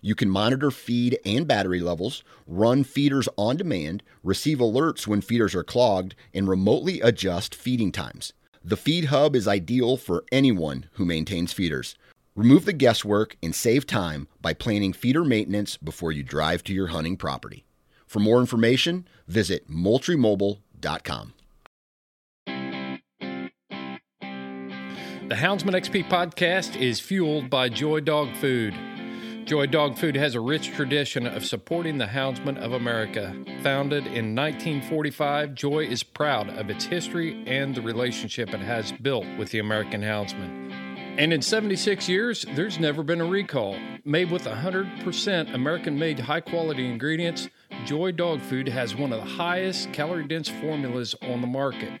you can monitor feed and battery levels, run feeders on demand, receive alerts when feeders are clogged, and remotely adjust feeding times. The Feed Hub is ideal for anyone who maintains feeders. Remove the guesswork and save time by planning feeder maintenance before you drive to your hunting property. For more information, visit moultriemobile.com. The Houndsman XP podcast is fueled by Joy Dog Food. Joy Dog Food has a rich tradition of supporting the houndsmen of America. Founded in 1945, Joy is proud of its history and the relationship it has built with the American Houndsman. And in 76 years, there's never been a recall. Made with 100% American made high quality ingredients, Joy Dog Food has one of the highest calorie dense formulas on the market.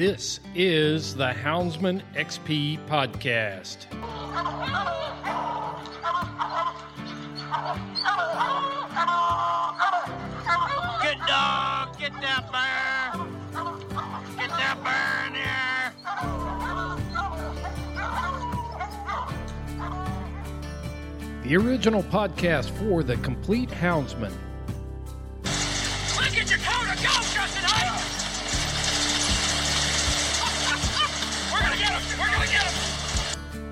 This is the Houndsman XP podcast. Good dog, get that bear. Get that bear in here. The original podcast for the complete Houndsman.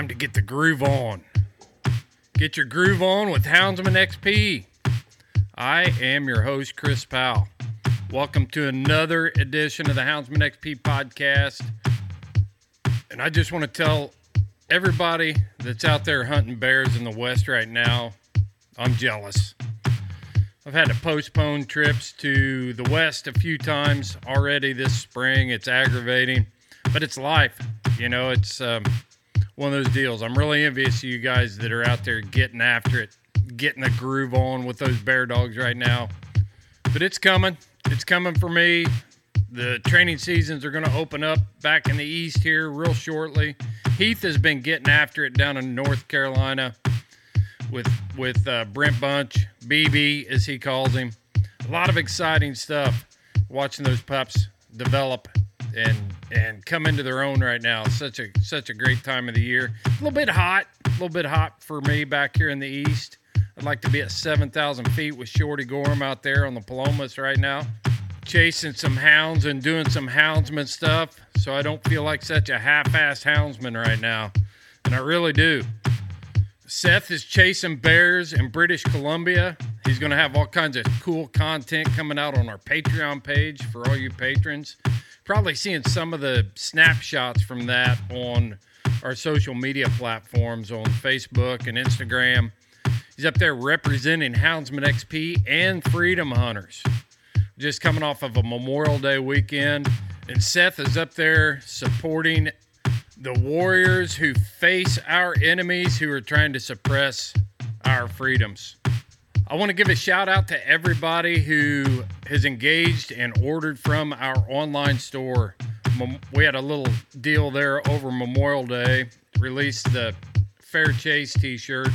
Time to get the groove on. Get your groove on with Houndsman XP. I am your host, Chris Powell. Welcome to another edition of the Houndsman XP podcast. And I just want to tell everybody that's out there hunting bears in the West right now, I'm jealous. I've had to postpone trips to the West a few times already this spring. It's aggravating, but it's life. You know, it's um, one of those deals. I'm really envious of you guys that are out there getting after it, getting the groove on with those bear dogs right now. But it's coming. It's coming for me. The training seasons are going to open up back in the east here real shortly. Heath has been getting after it down in North Carolina. with with uh, Brent Bunch, BB as he calls him. A lot of exciting stuff. Watching those pups develop and and come into their own right now. Such a such a great time of the year. A little bit hot, a little bit hot for me back here in the east. I'd like to be at 7,000 feet with Shorty Gorham out there on the Palomas right now, chasing some hounds and doing some houndsman stuff. So I don't feel like such a half-assed houndsman right now, and I really do. Seth is chasing bears in British Columbia. He's going to have all kinds of cool content coming out on our Patreon page for all you patrons. Probably seeing some of the snapshots from that on our social media platforms on Facebook and Instagram. He's up there representing Houndsman XP and Freedom Hunters. Just coming off of a Memorial Day weekend. And Seth is up there supporting the warriors who face our enemies who are trying to suppress our freedoms. I want to give a shout out to everybody who has engaged and ordered from our online store. We had a little deal there over Memorial Day, released the Fair Chase t shirt,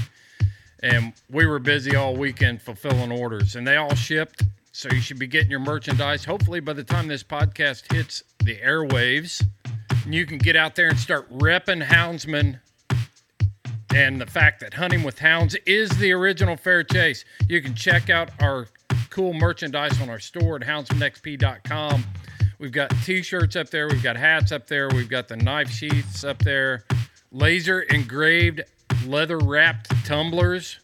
and we were busy all weekend fulfilling orders, and they all shipped. So you should be getting your merchandise hopefully by the time this podcast hits the airwaves. You can get out there and start repping Houndsman and the fact that hunting with hounds is the original fair chase. You can check out our cool merchandise on our store at houndsmanxp.com. We've got t-shirts up there, we've got hats up there, we've got the knife sheaths up there, laser engraved leather wrapped tumblers.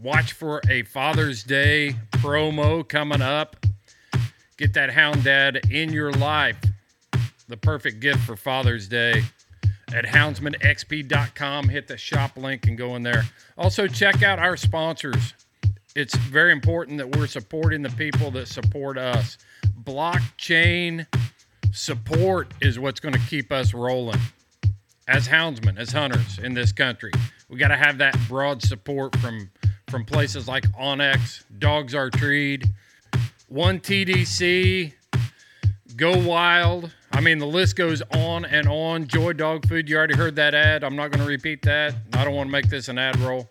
Watch for a Father's Day promo coming up. Get that hound dad in your life. The perfect gift for Father's Day at houndsmanxp.com. Hit the shop link and go in there. Also, check out our sponsors. It's very important that we're supporting the people that support us. Blockchain support is what's going to keep us rolling as houndsmen, as hunters in this country. We got to have that broad support from from places like onX, Dogs Are Treed, One TDC, Go Wild, I mean, the list goes on and on. Joy Dog Food, you already heard that ad. I'm not going to repeat that. I don't want to make this an ad roll.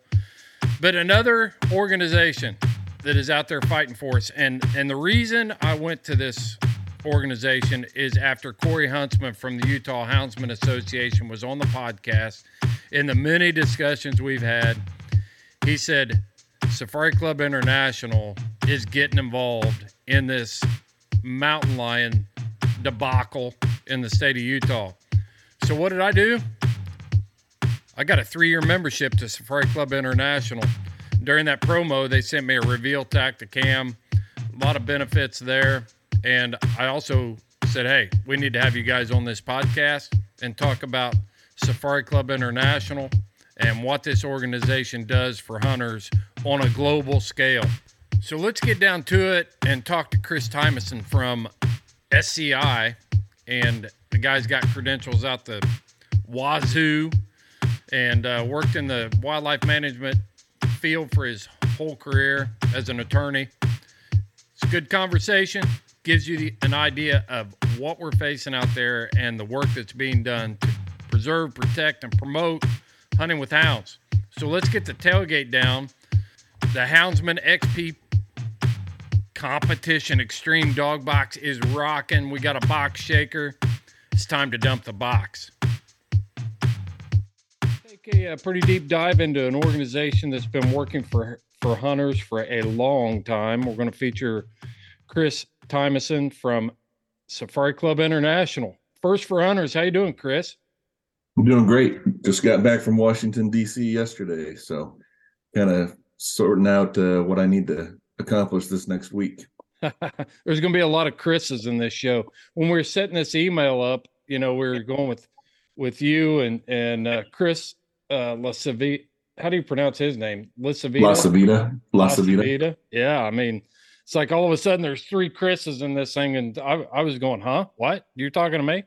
But another organization that is out there fighting for us. And, and the reason I went to this organization is after Corey Huntsman from the Utah Houndsmen Association was on the podcast. In the many discussions we've had, he said Safari Club International is getting involved in this mountain lion debacle in the state of Utah. So what did I do? I got a three-year membership to Safari Club International. During that promo, they sent me a reveal Tactacam, a lot of benefits there, and I also said, "Hey, we need to have you guys on this podcast and talk about Safari Club International and what this organization does for hunters on a global scale." So let's get down to it and talk to Chris Tymeson from SCI, and the guy's got credentials out the wazoo and uh, worked in the wildlife management field for his whole career as an attorney. It's a good conversation, gives you the, an idea of what we're facing out there and the work that's being done to preserve, protect, and promote hunting with hounds. So let's get the tailgate down. The Houndsman XP competition extreme dog box is rocking. We got a box shaker. It's time to dump the box. Take a, a, uh, pretty deep dive into an organization that's been working for for hunters for a long time. We're going to feature Chris Tymeson from Safari Club International. First for hunters, how you doing, Chris? I'm doing great. Just got back from Washington D.C. yesterday, so kind of sorting out uh, what I need to accomplish this next week. There's going to be a lot of Chris's in this show. When we are setting this email up, you know, we are going with with you and and uh, Chris uh, Lasavita. How do you pronounce his name? Lasavita. Lasavita. Lasavita. Yeah, I mean, it's like all of a sudden there's three Chris's in this thing, and I, I was going, huh? What? You're talking to me?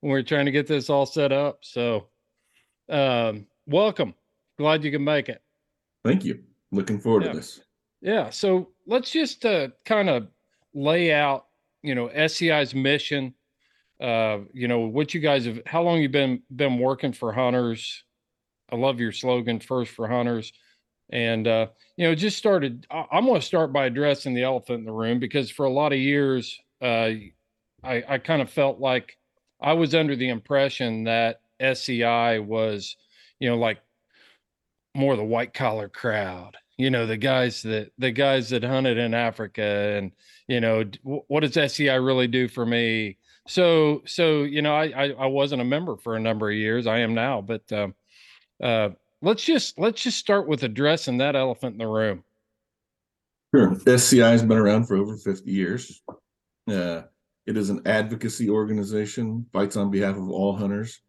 When we are trying to get this all set up. So, um, welcome. Glad you can make it. Thank you. Looking forward yeah. to this. Yeah. So let's just uh, kind of lay out, you know, SCI's mission. Uh, you know, what you guys have, how long you've been been working for hunters. I love your slogan, first for hunters. And uh, you know, just started. I, I'm going to start by addressing the elephant in the room because for a lot of years, uh, I, I kind of felt like I was under the impression that SCI was, you know, like more the white collar crowd. You know, the guys that the guys that hunted in Africa, and you know, what does SCI really do for me? So, so you know, I I, I wasn't a member for a number of years. I am now, but um, uh, let's just let's just start with addressing that elephant in the room. Sure. SCI has been around for over 50 years. Uh, it is an advocacy organization, fights on behalf of all hunters.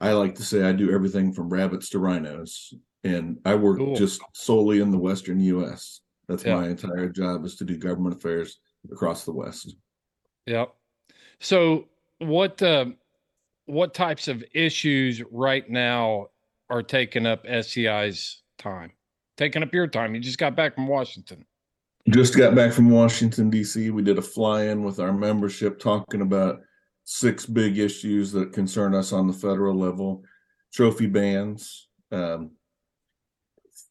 I like to say I do everything from rabbits to rhinos, and I work Cool. just solely in the Western US. That's Yeah. my entire job is to do government affairs across the West. Yep. So what uh, what types of issues right now are taking up SCI's time? Taking up your time. You just got back from Washington. Just got back from Washington, D.C. We did a fly in with our membership talking about six big issues that concern us on the federal level trophy bans, um,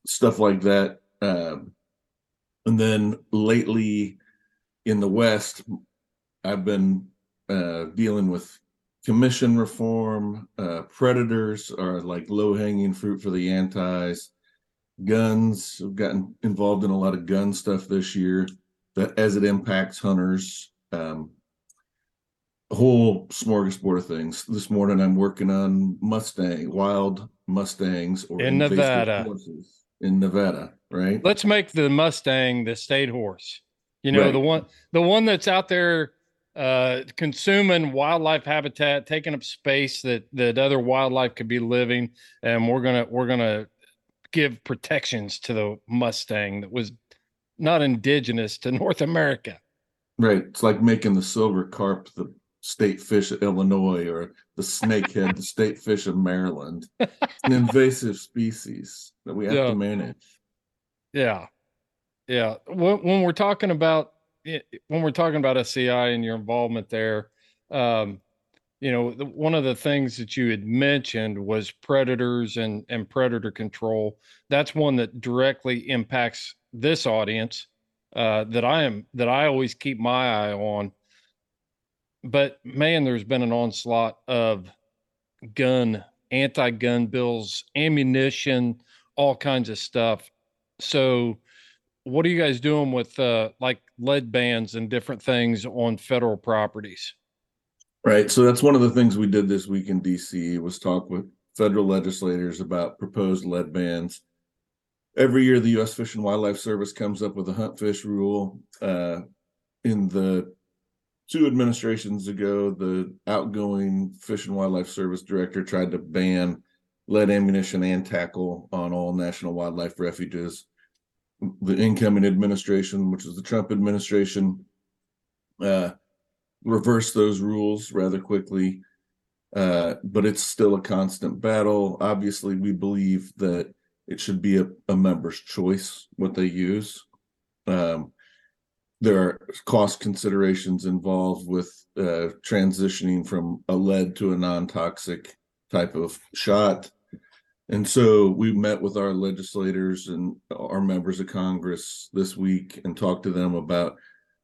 stuff like that. Um, and then lately in the West, I've been uh, dealing with commission reform. Uh, predators are like low hanging fruit for the antis guns I've gotten involved in a lot of gun stuff this year that as it impacts hunters um a whole smorgasbord of things this morning i'm working on mustang wild mustangs or In Nevada. horses in nevada right Let's make the Mustang the state horse. You know, Right. the one the one that's out there uh consuming wildlife habitat, taking up space that that other wildlife could be living and we're going to we're going to give protections to the Mustang that was not indigenous to North America. right it's like making the silver carp the state fish of illinois or the snakehead the state fish of maryland it's an invasive species that we have Yeah. to manage Yeah, yeah. When, when we're talking about when we're talking about SCI and your involvement there, um, you know, the, one of the things that you had mentioned was predators and and predator control. That's one that directly impacts this audience uh, that I am that I always keep my eye on. But man, there's been an onslaught of gun, anti-gun bills, ammunition, all kinds of stuff. So, what are you guys doing with uh, like lead bans and different things on federal properties? Right. So that's one of the things we did this week in DC was talk with federal legislators about proposed lead bans. Every year, the U.S. Fish and Wildlife Service comes up with a hunt fish rule. Uh, in the two administrations ago, the outgoing Fish and Wildlife Service director tried to ban lead ammunition and tackle on all national wildlife refuges. The incoming administration, which is the Trump administration, uh, reverse those rules rather quickly. Uh, but it's still a constant battle. Obviously, we believe that it should be a, a member's choice what they use. Um, there are cost considerations involved with uh, transitioning from a lead to a non-toxic type of shot. And so we met with our legislators and our members of Congress this week and talked to them about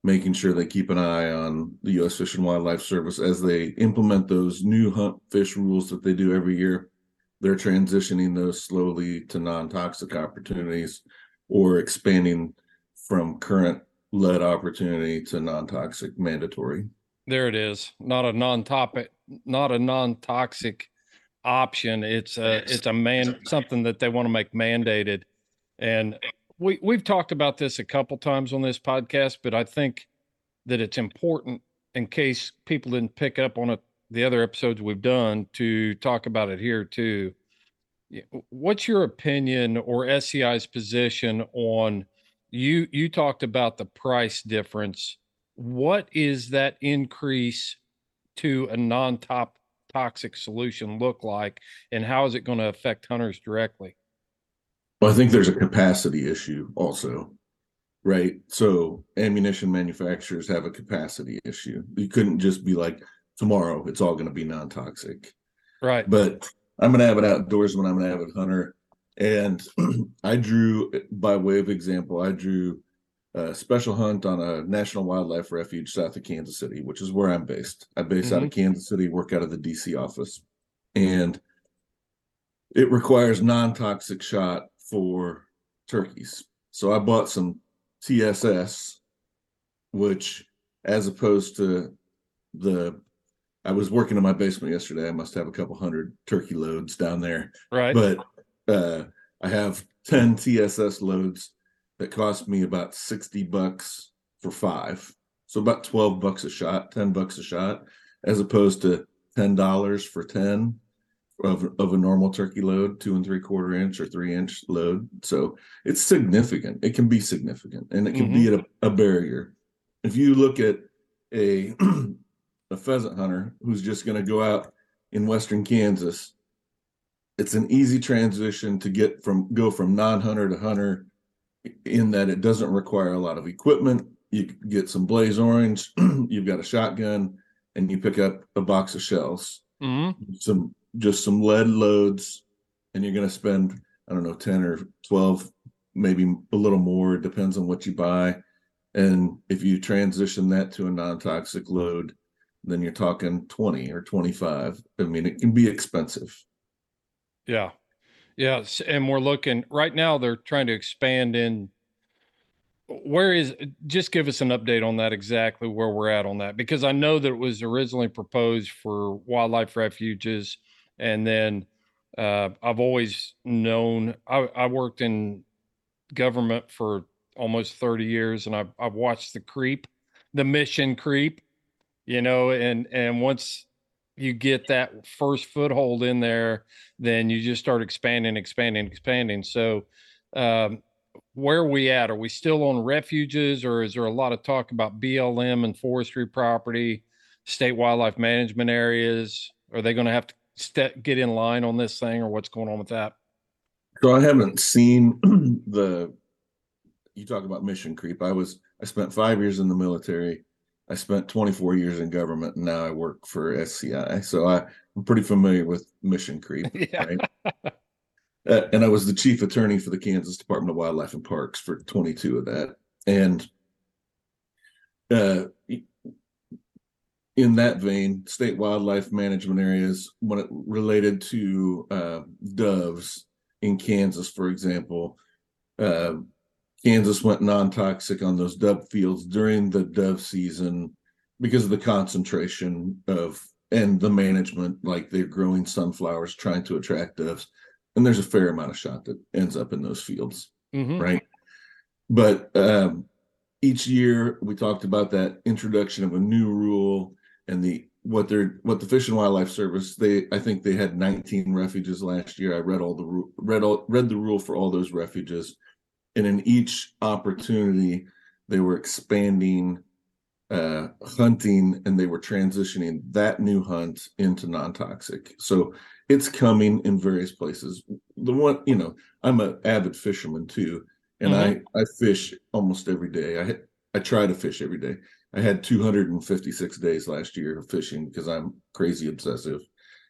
making sure they keep an eye on the U.S. Fish and Wildlife Service as they implement those new hunt fish rules that they do every year. They're transitioning those slowly to non-toxic opportunities or expanding from current lead opportunity to non-toxic mandatory. There it is. Not a non-topic, not a non-toxic option. It's a it's a man something that they want to make mandated. And we we've talked about this a couple times on this podcast, but I think that it's important in case people didn't pick up on it the other episodes we've done to talk about it here too. What's your opinion or SCI's position on you you talked about the price difference. What is that increase to a non-top toxic solution look like and how is it going to affect hunters directly? Well, I think there's a capacity issue also, right? So ammunition manufacturers have a capacity issue. You couldn't just be like, tomorrow it's all going to be non-toxic. Right. But I'm going to have it outdoors when I'm going to have it hunter, And I drew, by way of example, I drew a special hunt on a national wildlife refuge south of Kansas City, which is where I'm based. I base out of mm-hmm. Kansas City, work out of the DC office, and it requires non-toxic shot for turkeys. So I bought some TSS, which as opposed to the I was working in my basement yesterday. I must have a couple hundred turkey loads down there. Right. But uh I have 10 TSS loads that cost me about 60 bucks for five. So about 12 bucks a shot, 10 bucks a shot, as opposed to $10 for 10 of, of a normal turkey load, two and three quarter inch or three inch load. So it's significant. It can be significant and it can be a, a barrier. If you look at a a pheasant hunter who's just going to go out in western Kansas, it's an easy transition to get from go from non-hunter to hunter in that it doesn't require a lot of equipment. You get some blaze orange, you've got a shotgun, and you pick up a box of shells, hmm some just some lead loads, and you're going to spend I don't know ten or twelve, maybe a little more, it depends on what you buy. And if you transition that to a non-toxic load, then you're talking 20 or 25. I mean, it can be expensive. Yeah. Yes. And we're looking right now, they're trying to expand in. Where is, just give us an update on that exactly where we're at on that, because I know that it was originally proposed for wildlife refuges. And then uh, I've always known, I, I worked in government for almost 30 years and I've, I've watched the creep, the mission creep, you know, and, and once you get that first foothold in there, then you just start expanding, expanding, expanding. So, um, where are we at? Are we still on refuges, or is there a lot of talk about BLM and forestry property, state wildlife management areas? Are they going to have to get in line on this thing, or what's going on with that? So I haven't seen the, you talk about mission creep. I was, I spent five years in the military. I spent 24 years in government and now I work for SCI. So I, I'm pretty familiar with mission creep. Yeah. Right. Uh, and I was the chief attorney for the Kansas Department of Wildlife and Parks for 22 of that. And uh, in that vein, state wildlife management areas, when it related to uh, doves in Kansas, for example, uh, Kansas went non-toxic on those dove fields during the dove season because of the concentration of and the management, like they're growing sunflowers trying to attract doves. And there's a fair amount of shot that ends up in those fields, Mhm. right? But um, each year we talked about that introduction of a new rule and the what they're what the Fish and Wildlife Service they I think they had 19 refuges last year. I read all the read all read the rule for all those refuges, and in each opportunity they were expanding uh hunting and they were transitioning that new hunt into non-toxic. So it's coming in various places. The one you know i'm an avid fisherman too and i i fish almost every day. I i try to fish every day. I had 256 days last year of fishing because i'm crazy obsessive.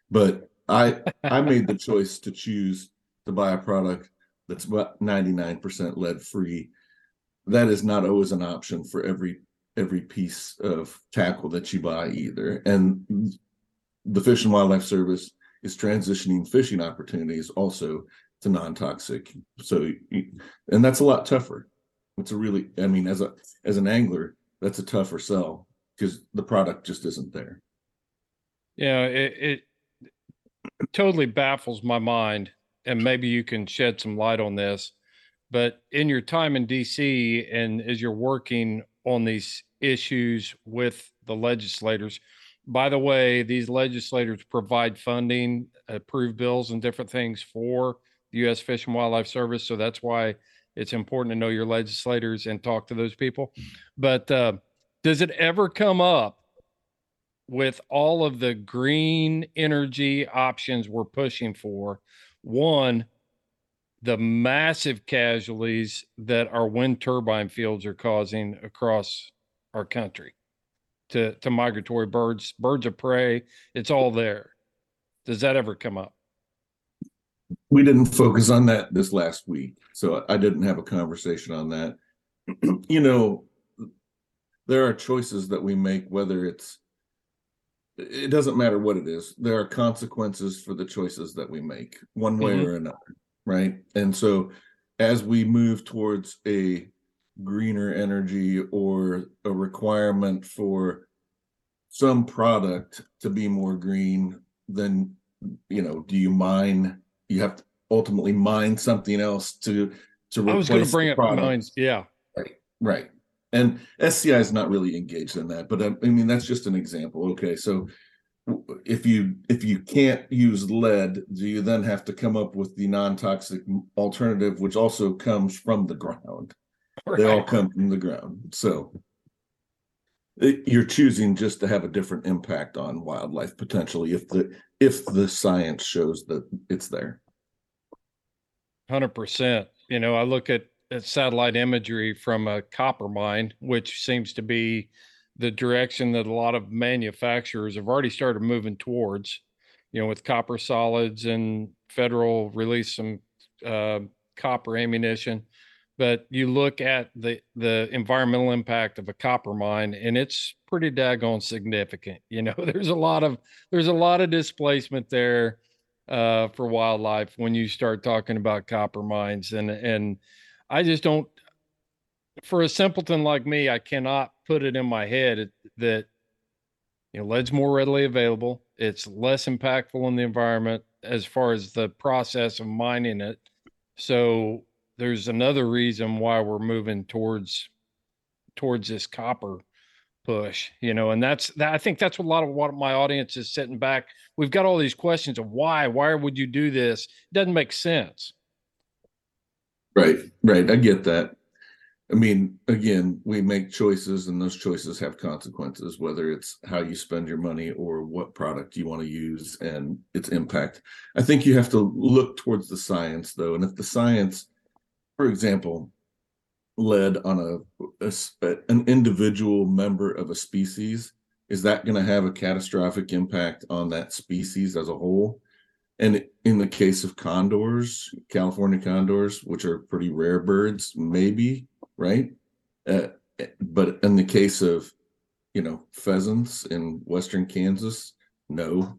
But i i made the choice to choose to buy a product that's about 99% lead free that is not always an option for every every piece of tackle that you buy either. And the fish and wildlife service is transitioning fishing opportunities also to non-toxic. So and that's a lot tougher. It's a really i mean as a as an angler that's a tougher sell because the product just isn't there. Yeah, it, it totally baffles my mind, and maybe you can shed some light on this. But in your time in DC and as you're working on these issues with the legislators, by the way, these legislators provide funding, approve bills, and different things for the U.S. Fish and Wildlife Service. So that's why it's important to know your legislators and talk to those people. But uh, does it ever come up with all of the green energy options we're pushing for? One, the massive casualties that our wind turbine fields are causing across our country to, to migratory birds, birds of prey. It's all there. Does that ever come up? we didn't focus on that this last week, so I didn't have a conversation on that. you know, there are choices that we make, whether it's it doesn't matter what it is. There are consequences for the choices that we make, one way Mhm. or another, right? And so, as we move towards a greener energy or a requirement for some product to be more green, then you know, do you mine? You have to ultimately mine something else to to replace I was going to bring up product. mine. Yeah. Right. And SCI is not really engaged in that, but I, I mean that's just an example. Okay, so if you if you can't use lead, do you then have to come up with the non-toxic alternative, which also comes from the ground? They all come from the ground. So it, you're choosing just to have a different impact on wildlife potentially if the if the science shows that it's there. Hundred percent. You know, I look at satellite imagery from a copper mine, which seems to be the direction that a lot of manufacturers have already started moving towards. You know, with copper solids and federal release some uh, copper ammunition. But you look at the the environmental impact of a copper mine, and it's pretty daggone significant. You know, there's a lot of there's a lot of displacement there uh, for wildlife when you start talking about copper mines and and I just don't for a simpleton like me I cannot put it in my head that you know lead's more readily available. It's less impactful in the environment as far as the process of mining it. So there's another reason why we're moving towards towards this copper push you know and that's that i think that's a lot of what my audience is sitting back. We've got all these questions of why why would you do this? It doesn't make sense Right, right. I get that. I mean, again, we make choices and those choices have consequences, whether it's how you spend your money or what product you want to use and its impact. I think you have to look towards the science though. And if the science, for example, led on a an individual member of a species, is that going to have a catastrophic impact on that species as a whole? And in the case of condors, California condors, which are pretty rare birds, maybe, right? Uh, but in the case of, you know, pheasants in western Kansas, no,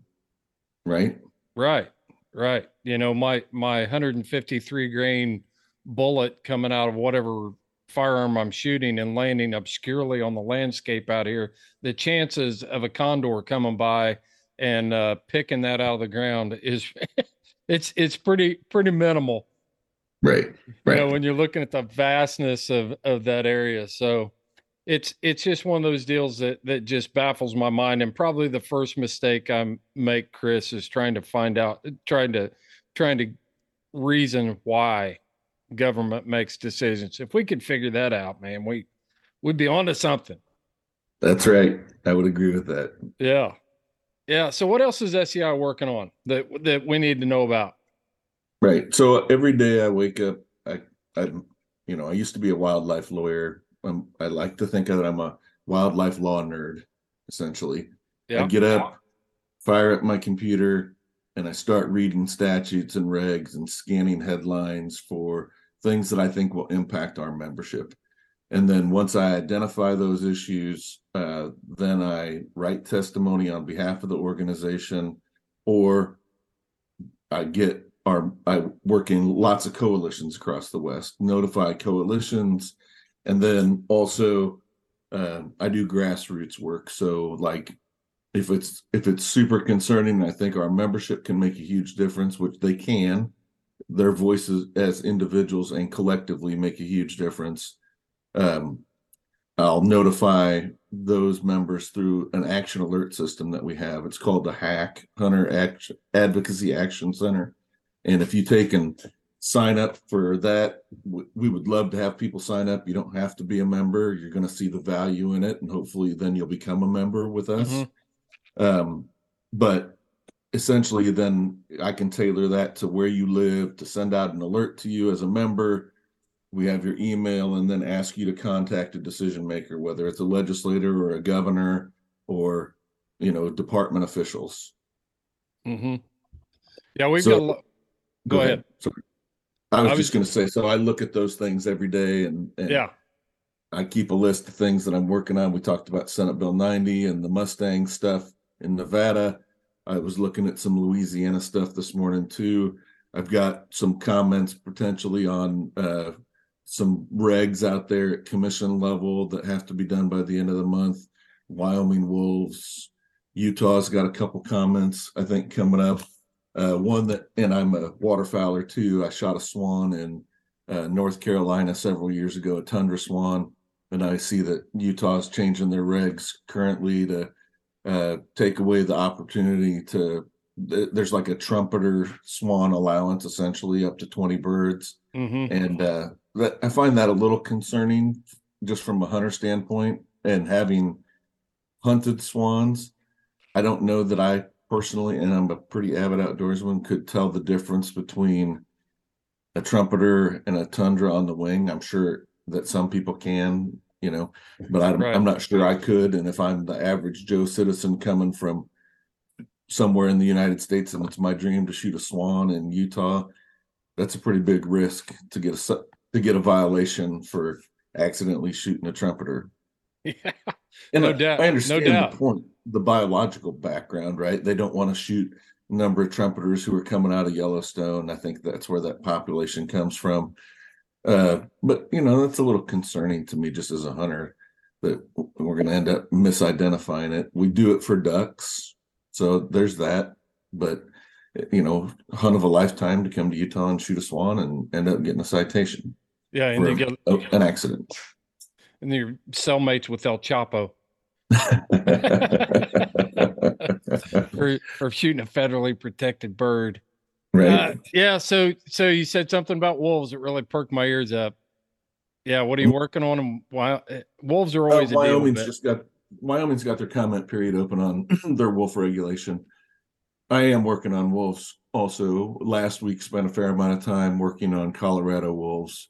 right? right right you know my my 153 grain bullet coming out of whatever firearm i'm shooting and landing obscurely on the landscape out here the chances of a condor coming by and uh, picking that out of the ground is it's it's pretty pretty minimal. Right, you know when you're looking at the vastness of of that area. So it's it's just one of those deals that that just baffles my mind. And probably the first mistake i make chris is trying to find out trying to trying to reason why government makes decisions. If we could figure that out man we we'd be onto something. That's right. I would agree with that. yeah yeah so what else is SCI working on that that we need to know about Right. So every day I wake up, I, I, you know, I used to be a wildlife lawyer. Um, I like to think that I'm a wildlife law nerd, essentially. yeah I get up, fire up my computer, and I start reading statutes and regs and scanning headlines for things that I think will impact our membership. And then once I identify those issues, uh, then I write testimony on behalf of the organization, or I get our I work in lots of coalitions across the West, notify coalitions, and then also um, I do grassroots work. So like if it's if it's super concerning, I think our membership can make a huge difference, which they can. Their voices as individuals and collectively make a huge difference. Um, I'll notify those members through an action alert system that we have. It's called the Hack Hunter Action Advocacy Action Center. And if you take and sign up for that, we would love to have people sign up. You don't have to be a member. You're going to see the value in it, and hopefully, then you'll become a member with us. Mhm. Um, but essentially, then I can tailor that to where you live to send out an alert to you as a member. We have your email and then ask you to contact a decision maker, whether it's a legislator or a governor or you know department officials. hmm yeah we've So- got a lot Go ahead. Sorry. I was, I was- just going to say, so I look at those things every day, and, and Yeah. I keep a list of things that I'm working on. We talked about Senate Bill 90 and the Mustang stuff in Nevada. I was looking at some Louisiana stuff this morning too. I've got some comments potentially on uh, some regs out there at commission level that have to be done by the end of the month. Wyoming wolves, Utah's got a couple comments I think coming up. Uh, one that, and I'm a waterfowler too. I shot a swan in uh, North Carolina several years ago, a tundra swan, and I see that Utah's changing their regs currently to uh, take away the opportunity to. th- There's like a trumpeter swan allowance, essentially up to 20 birds hmm and uh, that I find that a little concerning, just from a hunter standpoint. And having hunted swans, I don't know that I personally, and I'm a pretty avid outdoorsman, could tell the difference between a trumpeter and a tundra on the wing. I'm sure that some people can, you know, but I'm, Right. I'm not sure I could. And if I'm the average Joe citizen coming from somewhere in the United States and it's my dream to shoot a swan in Utah, that's a pretty big risk to get a to get a violation for accidentally shooting a trumpeter. Yeah. And No I, doubt, I understand doubt. the point, the biological background, right? They don't want to shoot a number of trumpeters who are coming out of Yellowstone. I think that's where that population comes from. Uh, but you know, that's a little concerning to me just as a hunter that we're going to end up misidentifying it. We do it for ducks, so there's that. But you know, hunt of a lifetime to come to Utah and shoot a swan and end up getting a citation Yeah. And they get a- an accident. and your cellmates with El Chapo for, for shooting a federally protected bird. right. Uh, yeah. So, so you said something about wolves that really perked my ears up. Yeah. What are you working on? And why uh, wolves are Uh, always deal. Wyoming's just got Wyoming's got their comment period open on their wolf regulation. I am working on wolves also. Last week spent a fair amount of time working on Colorado wolves.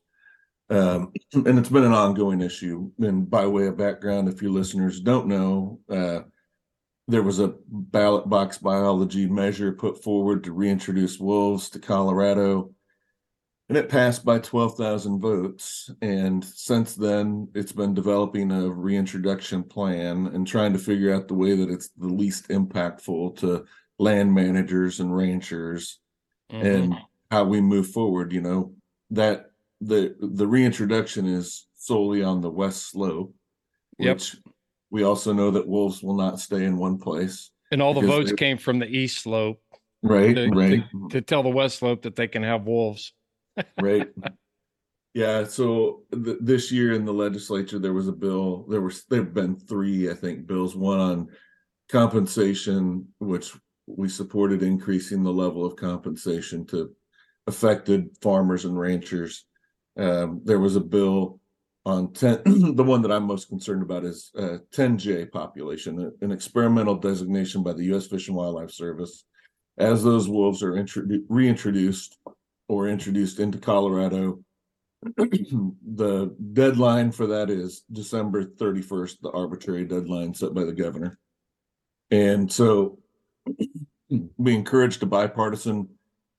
Um, and it's been an ongoing issue. And by way of background, if your listeners don't know, uh, there was a ballot box biology measure put forward to reintroduce wolves to Colorado. And it passed by 12,000 votes. And since then, it's been developing a reintroduction plan and trying to figure out the way that it's the least impactful to land managers and ranchers Mhm. and how we move forward. You know, that the the reintroduction is solely on the west slope, Yep. we also know that wolves will not stay in one place. and all the votes they- came from the east slope Right, to, right. to, to tell the west slope that they can have wolves. right yeah so th- this year in the legislature there was a bill there was there have been three i think bills one on compensation which we supported increasing the level of compensation to affected farmers and ranchers um, there was a bill on 10 the one that i'm most concerned about is uh, 10j population an experimental designation by the u.s fish and wildlife service as those wolves are introdu- reintroduced or introduced into Colorado. the deadline for that is December 31st, the arbitrary deadline set by the governor. And so we encouraged a bipartisan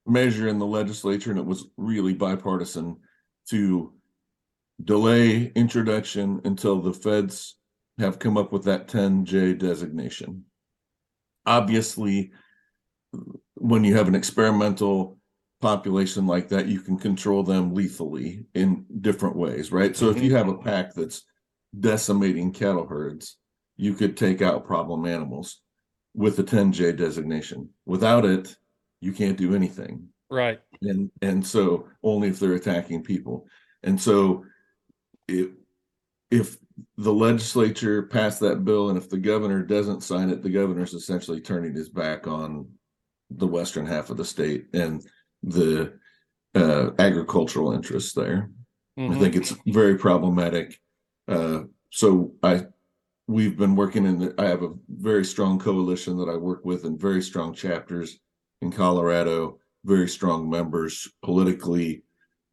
measure in the legislature, and it was really bipartisan to delay introduction until the feds have come up with that 10J designation. Obviously, when you have an experimental population like that, you can control them lethally in different ways, right? So if mm-hmm. you have a pack that's decimating cattle herds, you could take out problem animals with the 10J designation. Without it, you can't do anything. Right. And and so only if they're attacking people. And so if if the legislature passed that bill and if the governor doesn't sign it, the governor's essentially turning his back on the western half of the state and the uh, agricultural interests there. I Mhm. think it's very problematic. Uh, so I, we've been working in. The, I have a very strong coalition that I work with, and very strong chapters in Colorado. Very strong members politically,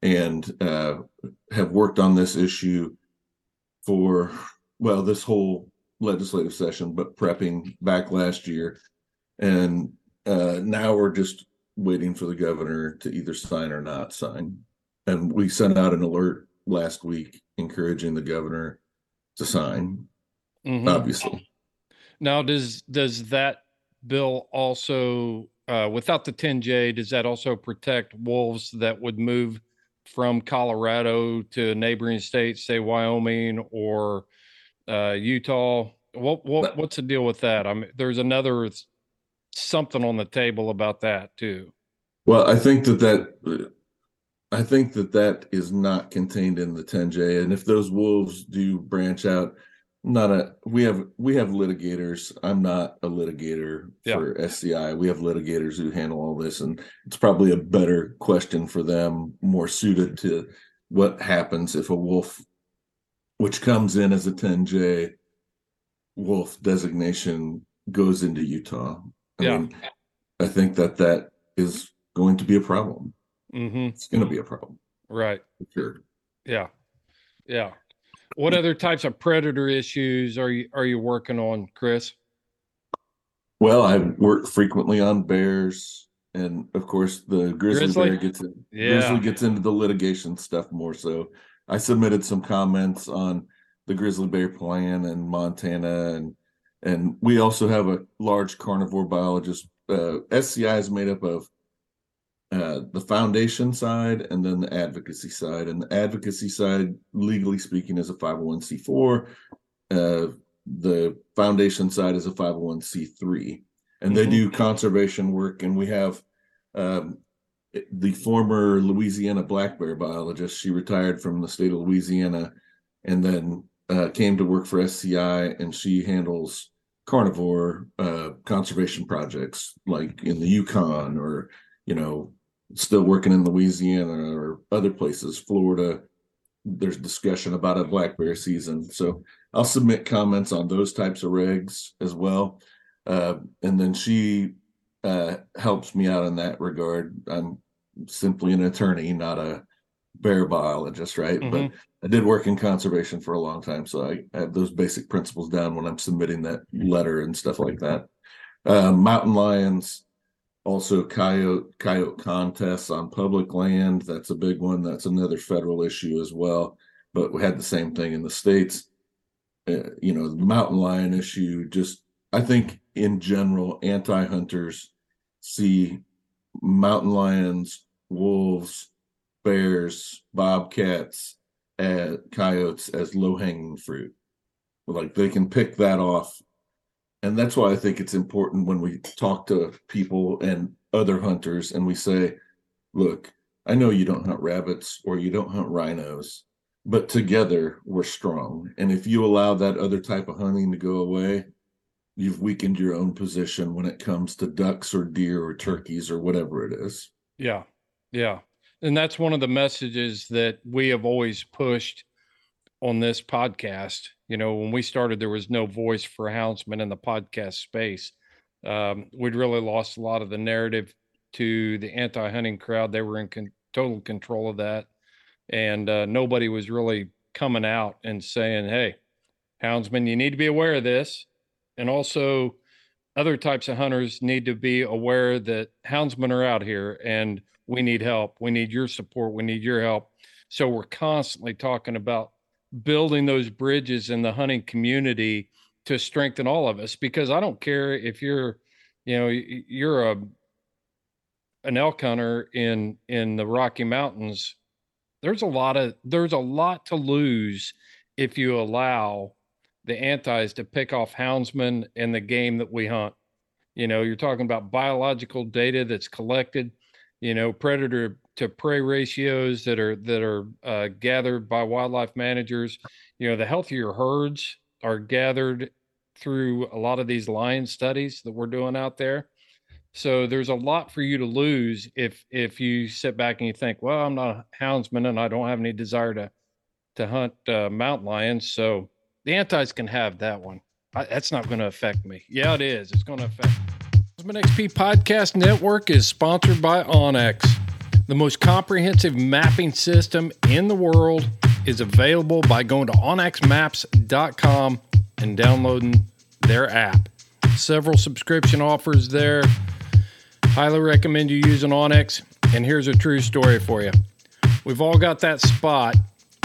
and uh, have worked on this issue for well this whole legislative session, but prepping back last year, and uh, now we're just waiting for the governor to either sign or not sign. And we sent out an alert last week encouraging the governor to sign, Mhm. obviously. Now, does does that bill also, uh, without the 10J, does that also protect wolves that would move from Colorado to neighboring states, say Wyoming or uh, Utah? What what what's the deal with that? I mean, there's another something on the table about that too. Well, I think that that I think that that is not contained in the 10J. And if those wolves do branch out, not a we have we have litigators. I'm not a litigator Yeah. for SCI. We have litigators who handle all this, and it's probably a better question for them, more suited to what happens if a wolf, which comes in as a 10J wolf designation, goes into Utah. I Yeah. mean, I think that that is going to be a problem. hmm It's going to be a problem. Right. for Sure. Yeah. Yeah. What other types of predator issues are you are you working on, Chris? Well, I work frequently on bears, and of course, the grizzly, Grizzly? bear gets in, Yeah. grizzly gets into the litigation stuff more. So, I submitted some comments on the grizzly bear plan in Montana, and and we also have a large carnivore biologist. Uh, SCI is made up of uh, the foundation side and then the advocacy side. And the advocacy side, legally speaking, is a 501c4. Uh, the foundation side is a 501c3. And they Mhm. do conservation work. And we have um, the former Louisiana black bear biologist. She retired from the state of Louisiana and then uh, came to work for SCI, and she handles carnivore uh, conservation projects like in the Yukon or you know still working in Louisiana or other places, Florida. There's discussion about a black bear season, so I'll submit comments on those types of regs as well, uh, and then she uh, helps me out in that regard. I'm simply an attorney, not a bear biologist, right? But I did work in conservation for a long time, so I have those basic principles down when I'm submitting that letter and stuff like that. Uh, mountain lions, also coyote coyote contests on public land. That's a big one. That's another federal issue as well. But we had the same thing in the states. Uh, you know, the mountain lion issue. Just I think in general, anti-hunters see mountain lions, wolves, bears, bobcats, uh, coyotes as low-hanging fruit. Like they can pick that off and that's why I think it's important when we talk to people and other hunters and we say, look, I know you don't hunt rabbits or you don't hunt rhinos, but together we're strong. And if you allow that other type of hunting to go away, you've weakened your own position when it comes to ducks or deer or turkeys or whatever it is. Yeah. Yeah. And that's one of the messages that we have always pushed on this podcast. You know, when we started, there was no voice for houndsmen in the podcast space. Um, we'd really lost a lot of the narrative to the anti hunting crowd. They were in con- total control of that. And uh, nobody was really coming out and saying, hey, houndsmen, you need to be aware of this. And also, other types of hunters need to be aware that houndsmen are out here and we need help. We need your support. We need your help. So we're constantly talking about building those bridges in the hunting community to strengthen all of us because I don't care if you're, you know, you're a an elk hunter in in the Rocky Mountains. There's a lot of there's a lot to lose if you allow the antis to pick off houndsmen and the game that we hunt. You know, you're talking about biological data that's collected, you know, predator to prey ratios that are that are uh, gathered by wildlife managers. You know, the healthier herds are gathered through a lot of these lion studies that we're doing out there. So there's a lot for you to lose if if you sit back and you think, well, I'm not a houndsman and I don't have any desire to to hunt uh, mountain lions. So the antis can have that one. I, that's not going to affect me. Yeah, it is. It's going to affect. Houndsman XP Podcast Network is sponsored by onX. The most comprehensive mapping system in the world is available by going to onxmaps.com and downloading their app. Several subscription offers there Highly recommend you use an onX. And here's a true story for you. We've all got that spot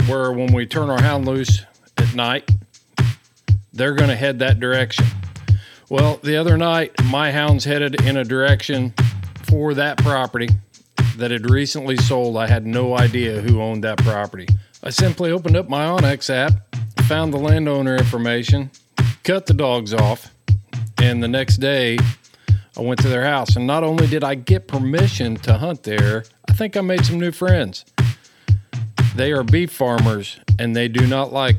where when we turn our hound loose at night, they're going to head that direction. Well, the other night, my hounds headed in a direction for that property that had recently sold. I had no idea who owned that property. I simply opened up my onX app, found the landowner information, cut the dogs off, and the next day I went to their house. And not only did I get permission to hunt there, I think I made some new friends. They are beef farmers and they do not like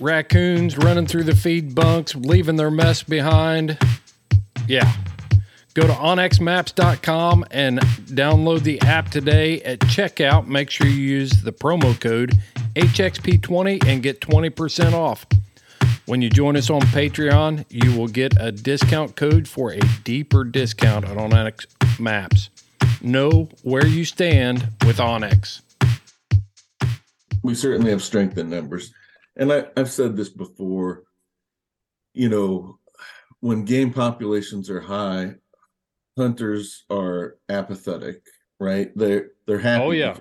raccoons running through the feed bunks, leaving their mess behind. Yeah. Go to onxmaps.com and download the app today. At checkout, make sure you use the promo code HXP20 and get 20% off. When you join us on Patreon, you will get a discount code for a deeper discount on onX Maps. Know where you stand with onX. We certainly have strength in numbers. And I, I've said this before, you know, when game populations are high, hunters are apathetic, right? They're they're happy. Oh, yeah.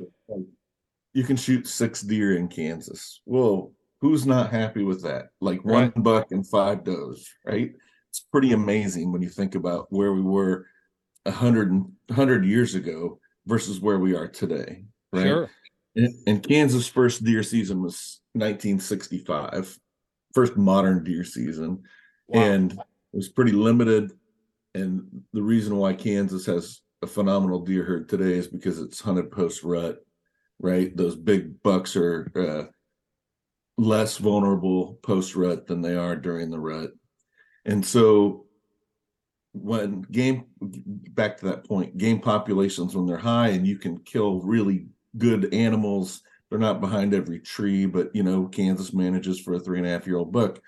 You can shoot six deer in Kansas. Well, who's not happy with that? Like one Right. buck and five does, right? It's pretty amazing when you think about where we were a hundred and hundred years ago versus where we are today, right? Sure. And, and Kansas' first deer season was 1965, first modern deer season, Wow. and it was pretty limited. And the reason why Kansas has a phenomenal deer herd today is because it's hunted post rut, right? Those big bucks are uh, less vulnerable post rut than they are during the rut, and so when game back to that point, game populations when they're high and you can kill really good animals. They're not behind every tree, but you know, Kansas manages for a three and a half year old buck.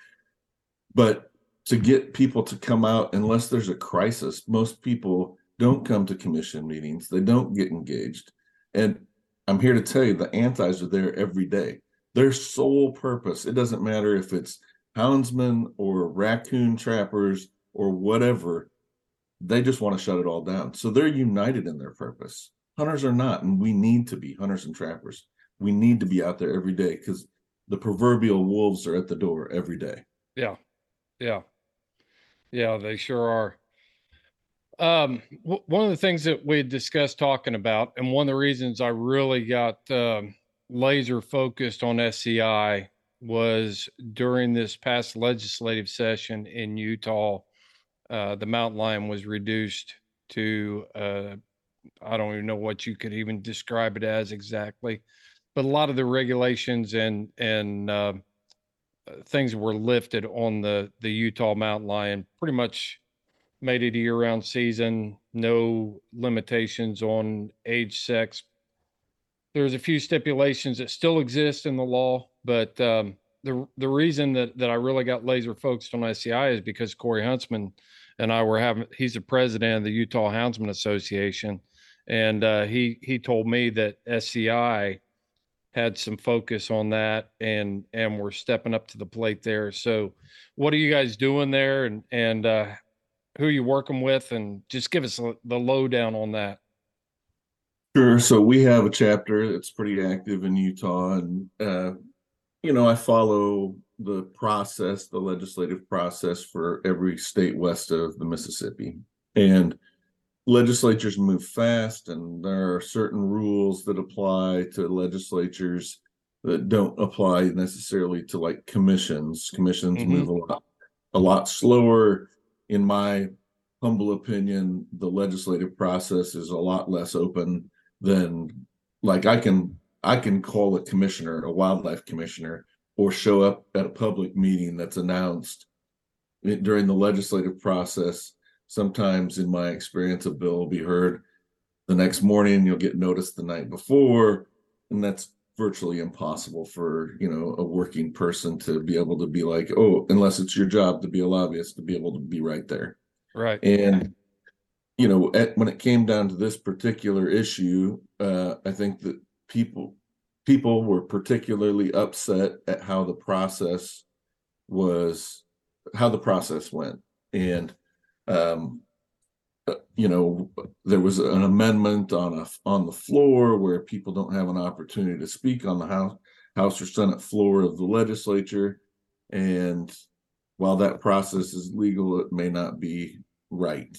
But to get people to come out, unless there's a crisis, most people don't come to commission meetings. They don't get engaged. And I'm here to tell you the antis are there every day. Their sole purpose, it doesn't matter if it's houndsmen or raccoon trappers or whatever, they just want to shut it all down. So they're united in their purpose. Hunters are not, and we need to be hunters and trappers. We need to be out there every day because the proverbial wolves are at the door every day. Yeah. Yeah. Yeah, they sure are. Um, w- one of the things that we discussed talking about, and one of the reasons I really got um, laser focused on SCI was during this past legislative session in Utah, uh, the mountain lion was reduced to, uh, I don't even know what you could even describe it as exactly, but a lot of the regulations and, and, uh, things were lifted on the the Utah mountain lion. Pretty much made it a year-round season. No limitations on age, sex. There's a few stipulations that still exist in the law, but um, the the reason that that I really got laser focused on SCI is because Corey Huntsman and I were having. He's the president of the Utah Houndsmen Association, and uh, he he told me that SCI had some focus on that and and we're stepping up to the plate there so what are you guys doing there and and uh who are you working with and just give us the lowdown on that Sure. So we have a chapter that's pretty active in Utah, and uh, you know, I follow the process, the legislative process for every state west of the Mississippi. And legislatures move fast, and there are certain rules that apply to legislatures that don't apply necessarily to like commissions. Commissions Mhm. move a lot, a lot slower. In my humble opinion, the legislative process is a lot less open than like I can I can call a commissioner, a wildlife commissioner, or show up at a public meeting that's announced during the legislative process. Sometimes, in my experience, a bill will be heard the next morning. You'll get notice the night before, and that's virtually impossible for you know a working person to be able to be like, oh, unless it's your job to be a lobbyist to be able to be right there. right And you know, at, when it came down to this particular issue, uh, I think that people people were particularly upset at how the process was how the process went, and um, you know, there was an amendment on a on the floor where people don't have an opportunity to speak on the House House or Senate floor of the legislature, and while that process is legal, it may not be right.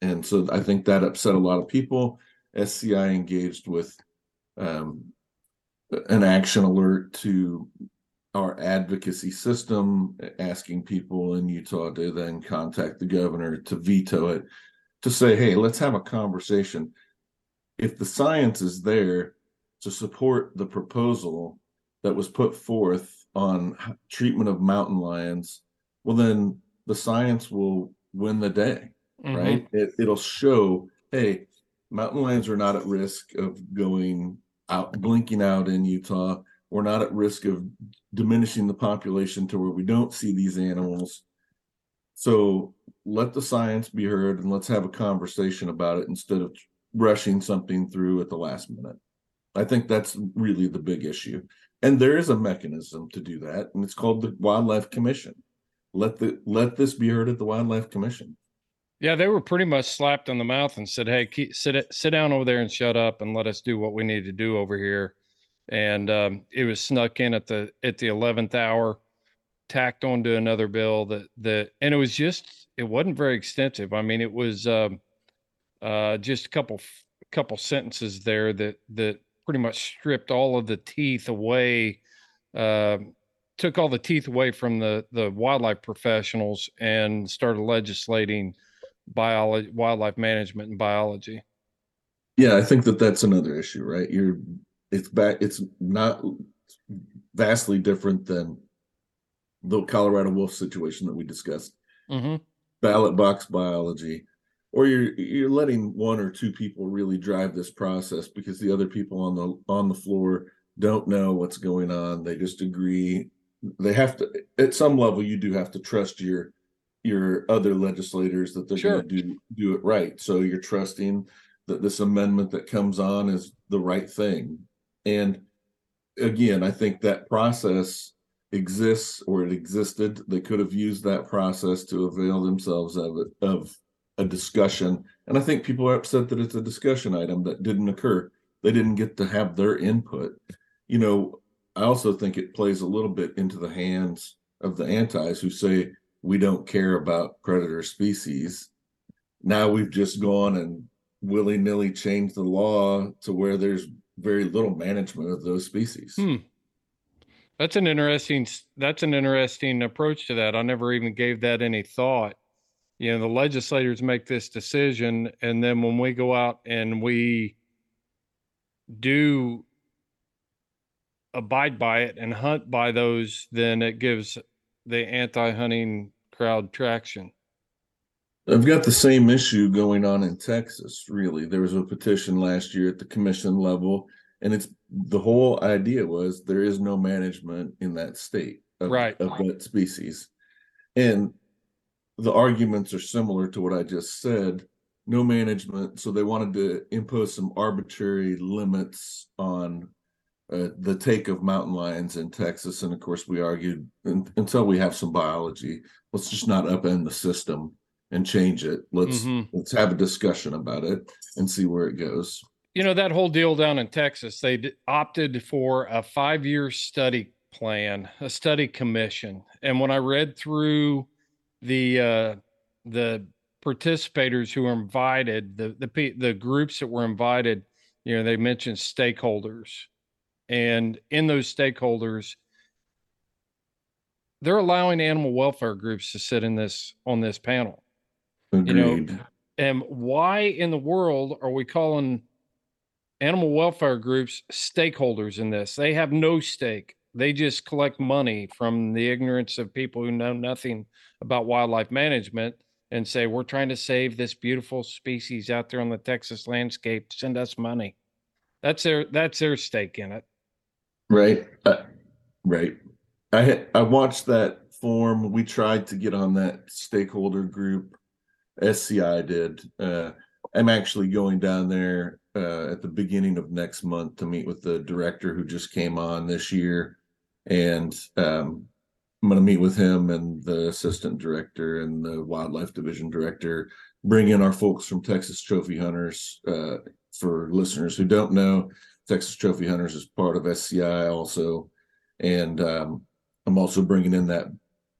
And so I think that upset a lot of people. SCI engaged with um, an action alert to our advocacy system, asking people in Utah to then contact the governor to veto it, to say, hey, let's have a conversation. If the science is there to support the proposal that was put forth on treatment of mountain lions, well, then the science will win the day, Mhm. right? It, it'll show, hey, mountain lions are not at risk of going out, blinking out in Utah. We're not at risk of diminishing the population to where we don't see these animals. So let the science be heard and let's have a conversation about it instead of rushing something through at the last minute. I think that's really the big issue. And there is a mechanism to do that, and it's called the Wildlife Commission. Let the let this be heard at the Wildlife Commission. Yeah, they were pretty much slapped on the mouth and said, "Hey, keep, sit sit down over there and shut up and let us do what we need to do over here." And um, it was snuck in at the at the eleventh hour, tacked onto another bill that that, and it was just it wasn't very extensive. I mean, it was um, uh, just a couple couple sentences there that that pretty much stripped all of the teeth away, um took all the teeth away from the the wildlife professionals and started legislating biology, wildlife management, and biology. Yeah, I think that that's another issue, right? You're it's back. It's not vastly different than the Colorado wolf situation that we discussed. Mm-hmm. ballot box biology or you're you're letting one or two people really drive this process because the other people on the on the floor don't know what's going on they just agree they have to at some level you do have to trust your your other legislators that they're Sure. going to do do it right so you're trusting that this amendment that comes on is the right thing and again i think that process exists or it existed. They could have used that process to avail themselves of it of a discussion. And i think people are upset that it's a discussion item that didn't occur. They didn't get to have their input. You know i also think it plays a little bit into the hands of the antis who say we don't care about predator species. Now we've just gone and willy-nilly changed the law to where there's very little management of those species Hmm. That's an interesting. That's an interesting approach to that. I never even gave that any thought. You know, the legislators make this decision, and then when we go out and we do abide by it and hunt by those, then it gives the anti-hunting crowd traction. I've got the same issue going on in Texas, really. There was a petition last year at the commission level, and it's the whole idea was there is no management in that state of, Right. of that species. And the arguments are similar to what I just said. No management, so they wanted to impose some arbitrary limits on uh, the take of mountain lions in Texas. And of course, we argued until we have some biology, let's just not upend the system and change it. Let's Mhm. let's have a discussion about it and see where it goes. you know that whole deal down in Texas, they d- opted for a five-year study plan, a study commission. And when I read through the uh, the participators who were invited, the the the groups that were invited, you know, they mentioned stakeholders, and in those stakeholders, they're allowing animal welfare groups to sit in this on this panel. Agreed. know, And why in the world are we calling animal welfare groups stakeholders in this? They have no stake. They just collect money from the ignorance of people who know nothing about wildlife management and say, we're trying to save this beautiful species out there on the Texas landscape. Send us money. That's their that's their stake in it. right. Uh, right. I had I watched that form. We tried to get on that stakeholder group. SCI did. Uh, I'm actually going down there uh, at the beginning of next month to meet with the director who just came on this year, and um, I'm going to meet with him and the assistant director and the wildlife division director bring in our folks from Texas Trophy Hunters. Uh, for listeners who don't know, Texas Trophy Hunters is part of SCI also, and um, I'm also bringing in that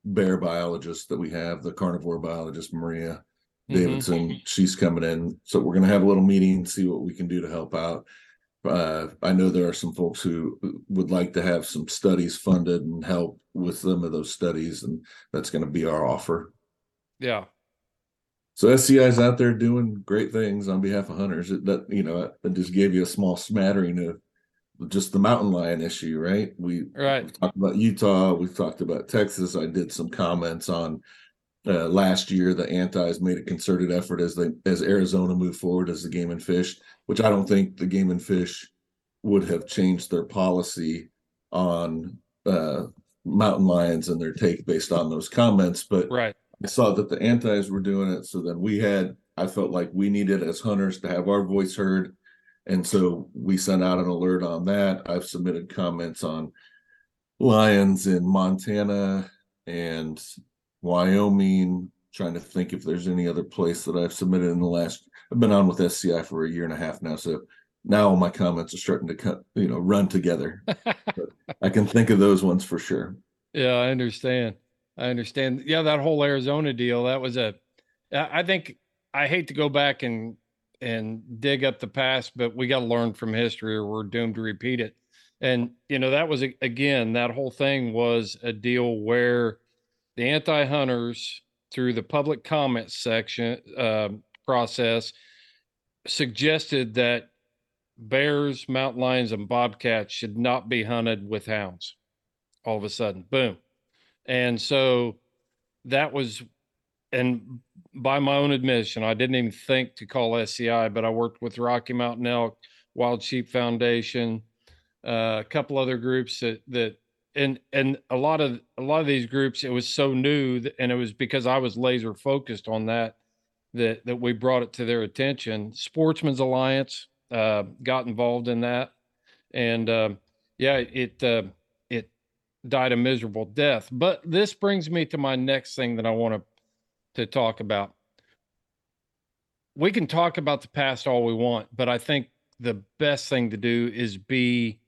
bear biologist that we have, the carnivore biologist Maria Mm-hmm. Davidson. She's coming in, so we're going to have a little meeting, see what we can do to help out. Uh, I know there are some folks who would like to have some studies funded and help with some of those studies, and that's going to be our offer. Yeah. So SCI is out there doing great things on behalf of hunters. It, that you know, I just gave you a small smattering of just the mountain lion issue, right? We Right. talked about Utah. We've talked about Texas. I did some comments on uh, last year. The antis made a concerted effort as they as Arizona moved forward as the game and fish, which I don't think the game and fish would have changed their policy on uh, mountain lions and their take based on those comments. But Right. I saw that the antis were doing it, so then we had. I felt like we needed as hunters to have our voice heard, and so we sent out an alert on that. I've submitted comments on lions in Montana and Wyoming. Trying to think if there's any other place that I've submitted in the last. I've been on with SCI for a year and a half now, so now all my comments are starting to cut, you know, run together. I can think of those ones for sure. Yeah, I understand. I understand. Yeah, that whole Arizona deal, that was a I think I hate to go back and and dig up the past, but we got to learn from history or we're doomed to repeat it. And you know, that was again, that whole thing was a deal where the anti-hunters through the public comment section uh, process suggested that bears, mountain lions, and bobcats should not be hunted with hounds. All of a sudden, boom. And so that was, and by my own admission, I didn't even think to call SCI, but I worked with Rocky Mountain Elk, Wild Sheep Foundation, uh, a couple other groups that that and and a lot of a lot of these groups it was so new that, and it was because I was laser focused on that that that we brought it to their attention. Sportsmen's Alliance uh, got involved in that, and um yeah, it uh, it died a miserable death. But this brings me to my next thing that I want to to talk about. We can talk about the past all we want, but I think the best thing to do is be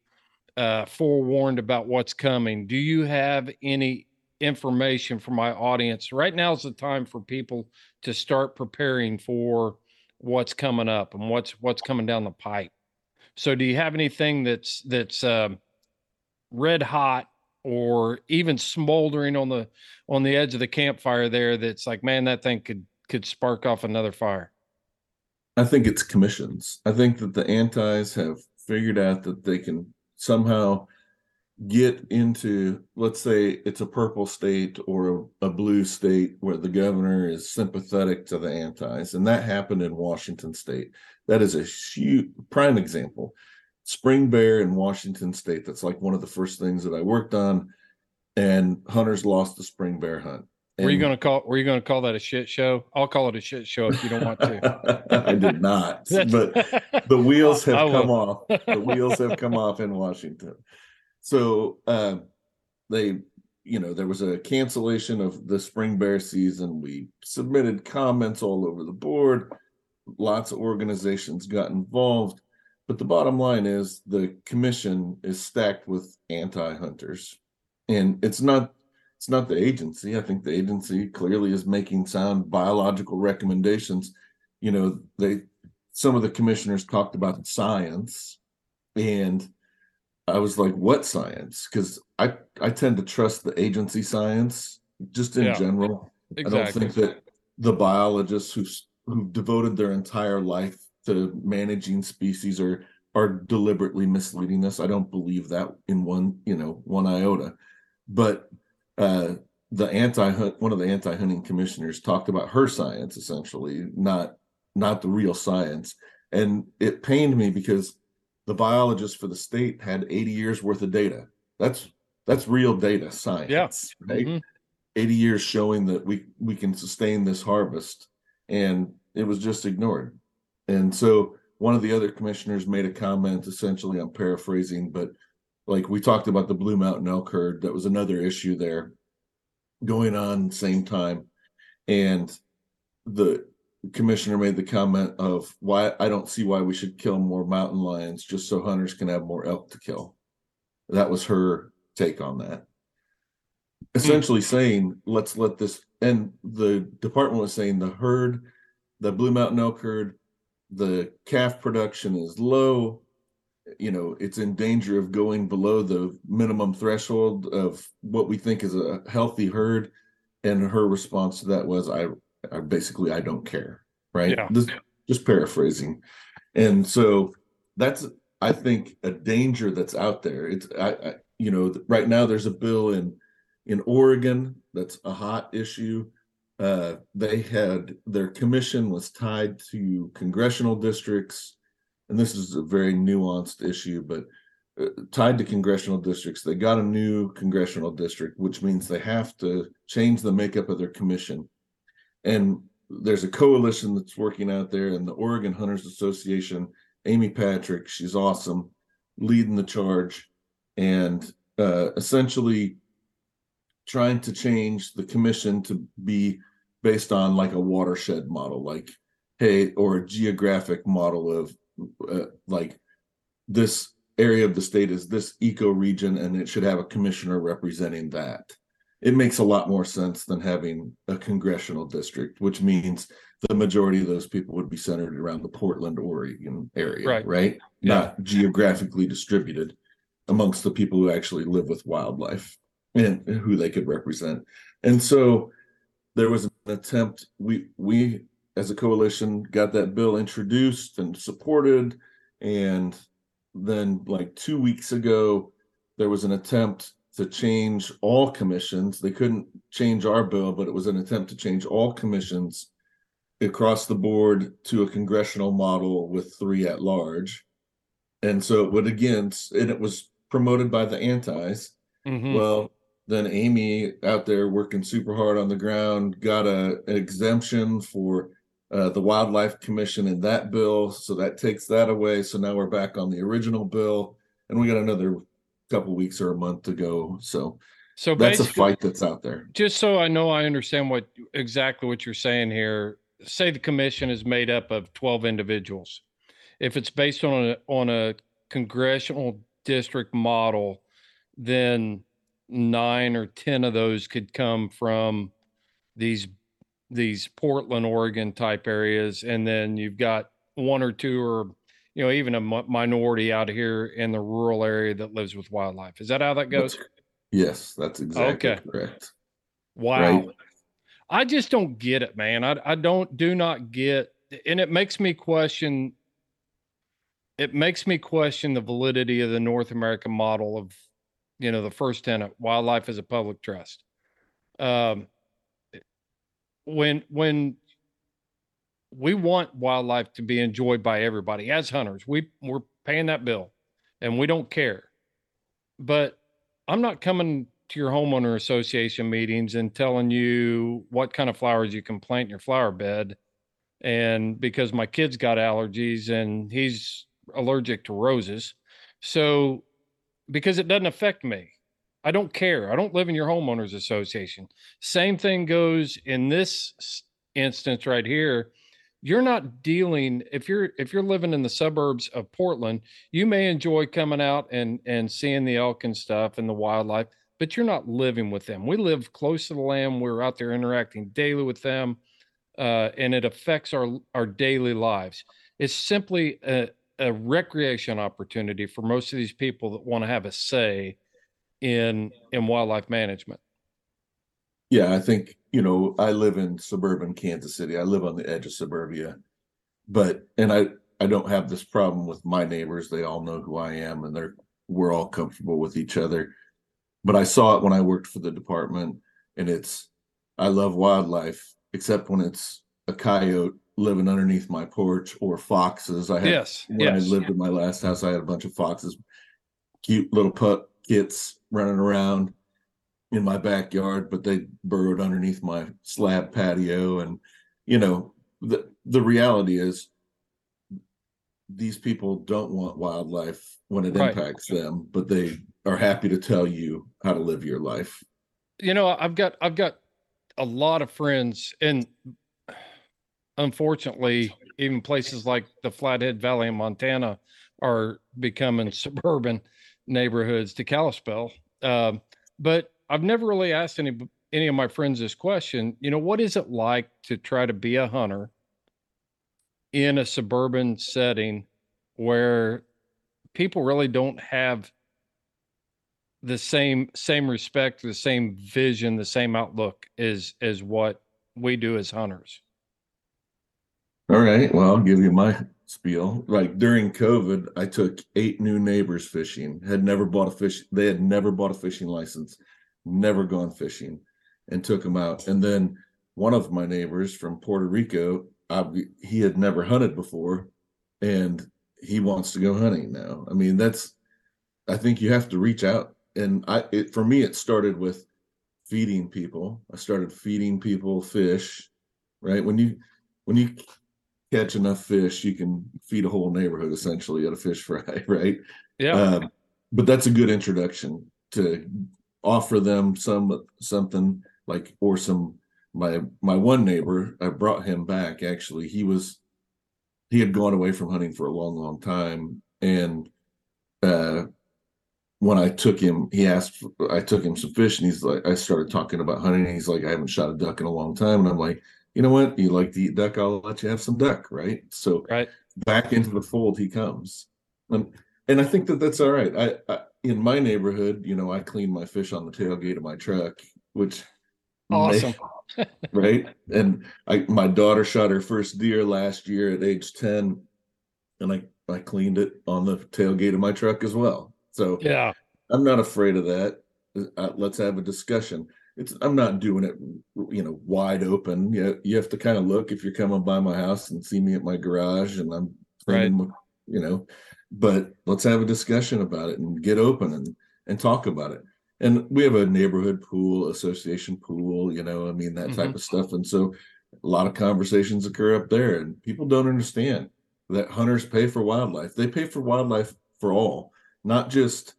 uh, forewarned about what's coming. Do you have any information for my audience? Right now is the time for people to start preparing for what's coming up and what's what's coming down the pipe. So, do you have anything that's that's um, red hot or even smoldering on the on the edge of the campfire there? That's like, man, that thing could could spark off another fire. I think it's commissions. I think that the antis have figured out that they can somehow get into, let's say it's a purple state or a, blue state where the governor is sympathetic to the antis. And that happened in Washington state. That is a huge prime example. Spring bear in Washington state. That's like one of the first things that I worked on. And hunters lost the spring bear hunt. Were you going to call? Were you going to call that a shit show? I'll call it a shit show if you don't want to. I did not, but the wheels have come off. The wheels have come off in Washington. So uh, they, you know, there was a cancellation of the spring bear season. We submitted comments all over the board. Lots of organizations got involved. But the bottom line is the commission is stacked with anti-hunters. And it's not it's not the agency. I think the agency clearly is making sound biological recommendations. You know, they some of the commissioners talked about the science and I was like, what science? Because I I tend to trust the agency science just in Yeah. general. I don't think that the biologists who who devoted their entire life to managing species are are deliberately misleading us. I don't believe that in one you know one iota. But uh, the anti one of the anti hunting commissioners talked about her science essentially, not not the real science, and it pained me because the biologist for the state had 80 years worth of data. That's that's real data science, Yes, right? Mhm. 80 years showing that we we can sustain this harvest and it was just ignored and so one of the other commissioners made a comment essentially i'm paraphrasing but like we talked about the blue mountain elk herd that was another issue there going on same time and the commissioner made the comment of why I don't see why we should kill more mountain lions just so hunters can have more elk to kill. That was her take on that. Hmm. Essentially saying, let's let this, and the department was saying the herd, the Blue Mountain elk herd, the calf production is low. You know, it's in danger of going below the minimum threshold of what we think is a healthy herd. And her response to that was, I, I basically, I don't care. Right. Yeah. This, just paraphrasing. And so that's, I think, a danger that's out there. It's, I, I you know, right now there's a bill in, in Oregon that's a hot issue. Uh, they had their commission was tied to congressional districts, and this is a very nuanced issue, but uh, tied to congressional districts. They got a new congressional district, which means they have to change the makeup of their commission. And there's a coalition that's working out there, and the Oregon Hunters Association, Amy Patrick, she's awesome, leading the charge, and uh, essentially trying to change the commission to be based on like a watershed model, like hey, or a geographic model of uh, like this area of the state is this eco region, and it should have a commissioner representing that. It makes a lot more sense than having a congressional district, which means the majority of those people would be centered around the Portland, Oregon area, Right. right? Yeah. Not geographically distributed amongst the people who actually live with wildlife and who they could represent. And so there was an attempt, we we as a coalition got that bill introduced and supported. And then like two weeks ago, there was an attempt to change all commissions. They couldn't change our bill, but it was an attempt to change all commissions across the board to a congressional model with three at large. And so it would again, and it was promoted by the antis. Mhm. Well, then Amy out there working super hard on the ground got a an exemption for uh, the Wildlife Commission in that bill, so that takes that away. So now we're back on the original bill, and we got another couple weeks or a month to go. So so that's a fight that's out there. just so I know I understand what exactly what you're saying here. Say the commission is made up of 12 individuals. If it's based on a on a congressional district model, then nine or 10 of those could come from these these Portland, Oregon type areas and then you've got one or two or you know even a minority out here in the rural area that lives with wildlife. Is that how that goes? That's- yes, that's exactly Okay. correct. Wow. Right. I just don't get it, man. I I don't do not get and it makes me question it makes me question the validity of the North American model of you know the first tenet wildlife as a public trust. Um when when we want wildlife to be enjoyed by everybody as hunters. We we're paying that bill and we don't care. But I'm not coming to your homeowner association meetings and telling you what kind of flowers you can plant in your flower bed. And because my kid's got allergies and he's allergic to roses. So, because it doesn't affect me, I don't care. I don't live in your homeowners association. Same thing goes in this instance right here. You're not dealing if you're if you're living in the suburbs of Portland, you may enjoy coming out and and seeing the elk and stuff and the wildlife, but you're not living with them. We live close to the land. We're out there interacting daily with them, uh, and it affects our our daily lives. It's simply a, a recreation opportunity for most of these people that want to have a say in in wildlife management. Yeah, I think, you know, I live in suburban Kansas City. I live on the edge of suburbia. But and I I don't have this problem with my neighbors. They all know who I am and they're we're all comfortable with each other. But I saw it when I worked for the department and it's I love wildlife except when it's a coyote living underneath my porch or foxes. I had Yes, when yes. I lived in my last house, I had a bunch of foxes, cute little pup kits running around in my backyard, but they burrowed underneath my slab patio. And, you know, the, the reality is these people don't want wildlife when it Right. impacts them, but they are happy to tell you how to live your life. you know i've got i've got a lot of friends and unfortunately, even places like the Flathead Valley in Montana are becoming suburban neighborhoods to Kalispell. Um, but I've never really asked any any of my friends this question. You know, what is it like to try to be a hunter in a suburban setting where people really don't have the same same respect, the same vision, the same outlook as as what we do as hunters. All right. Well, I'll give you my spiel. Like during COVID, I took eight new neighbors fishing. Had never bought a fish. They had never bought a fishing license, never gone fishing, and took them out. And then one of my neighbors from Puerto Rico, I, he had never hunted before, and he wants to go hunting now. I mean, that's. I think you have to reach out and I it, for me it started with feeding people. I started feeding people fish, right? When you when you catch enough fish, you can feed a whole neighborhood essentially at a fish fry, right? Yeah. Um, but that's a good introduction to offer them some something like or some my my one neighbor I brought him back actually he was he had gone away from hunting for a long long time and uh when I took him, he asked, I took him some fish and he's like, I started talking about hunting. And he's like, I haven't shot a duck in a long time. And I'm like, you know what? You like to eat duck? I'll let you have some duck. Right. So right. back into the fold he comes. And, and I think that that's all right. I, I in my neighborhood, you know, I clean my fish on the tailgate of my truck, which awesome. May, right. And I, my daughter shot her first deer last year at age 10 and I, I cleaned it on the tailgate of my truck as well. So yeah, I'm not afraid of that. Uh, let's have a discussion. It's I'm not doing it, you know, wide open. You you have to kind of look if you're coming by my house and see me at my garage and I'm right. you know. But let's have a discussion about it and get open and and talk about it. And we have a neighborhood pool, association pool, you know, I mean that type mm-hmm. of stuff. And so a lot of conversations occur up there, and people don't understand that hunters pay for wildlife. They pay for wildlife for all not just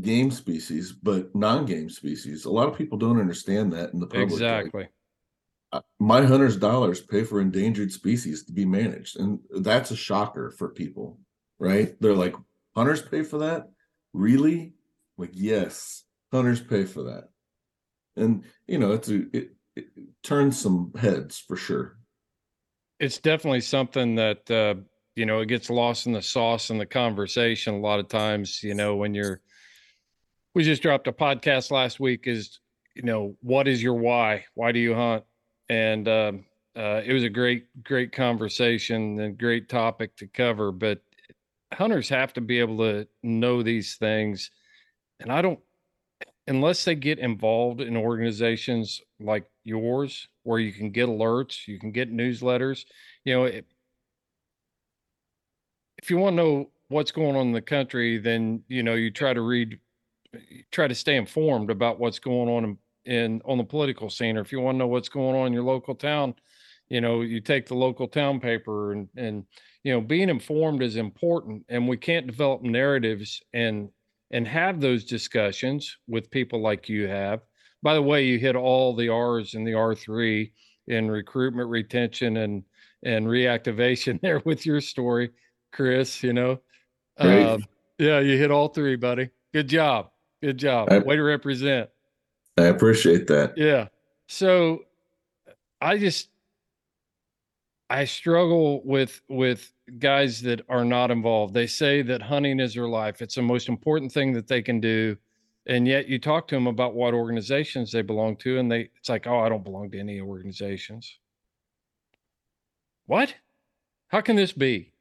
game species, but non-game species. A lot of people don't understand that in the public. Exactly. Like, my hunters' dollars pay for endangered species to be managed, and that's a shocker for people, right? They're like, hunters pay for that? Really? Like, yes, hunters pay for that, and you know, it's a it, it turns some heads for sure. It's definitely something that uh, you know it gets lost in the sauce in the conversation a lot of times you know when you're we just dropped a podcast last week is you know what is your why? Why do you hunt? And um, uh, it was a great great conversation and great topic to cover but hunters have to be able to know these things. And i don't unless they get involved in organizations like yours where you can get alerts you can get newsletters you know it, if you want to know what's going on in the country, then you know you try to read, try to stay informed about what's going on in, in on the political scene. Or if you want to know what's going on in your local town, you know you take the local town paper and and you know being informed is important. And we can't develop narratives and and have those discussions with people like you have. By the way, you hit all the R's in the R three in recruitment, retention, and and reactivation there with your story. Chris. You know, uh, yeah, you hit all three, buddy. Good job. Good job. I, Way to represent. I appreciate that. Yeah. So I just I struggle with with guys that are not involved. They say that hunting is their life. It's the most important thing that they can do. And yet you talk to them about what organizations they belong to and they it's like, "Oh, I don't belong to any organizations." What? How can this be?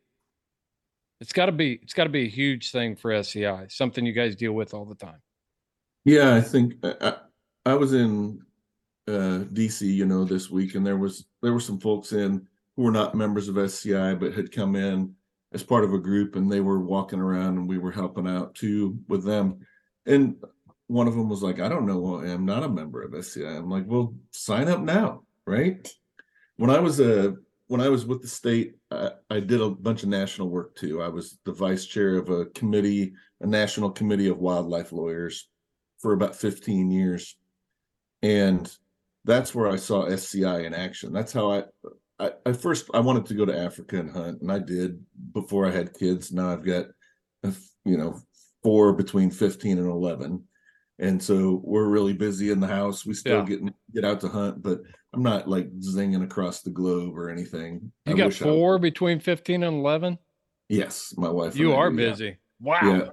It's got to be it's got to be a huge thing for SCI, something you guys deal with all the time. Yeah, I think uh, I, I was in uh, DC, you know, this week, and there was there were some folks in who were not members of SCI but had come in as part of a group, and they were walking around, and we were helping out too with them. And one of them was like, "I don't know, I'm not a member of SCI." I'm like, "Well, sign up now, right?" When I was a when I was with the state, I, I, did a bunch of national work too. I was the vice chair of a committee, a national committee of wildlife lawyers for about 15 years. And that's where I saw SCI in action. That's how I I, I first I wanted to go to Africa and hunt, and I did before I had kids. Now I've got, a f- you know, four between fifteen and eleven, and so we're really busy in the house. We still Yeah. get get out to hunt, but I'm not like zinging across the globe or anything. You I got four between 15 and 11? yes, my wife. You are do, yeah. busy. Wow. Yeah.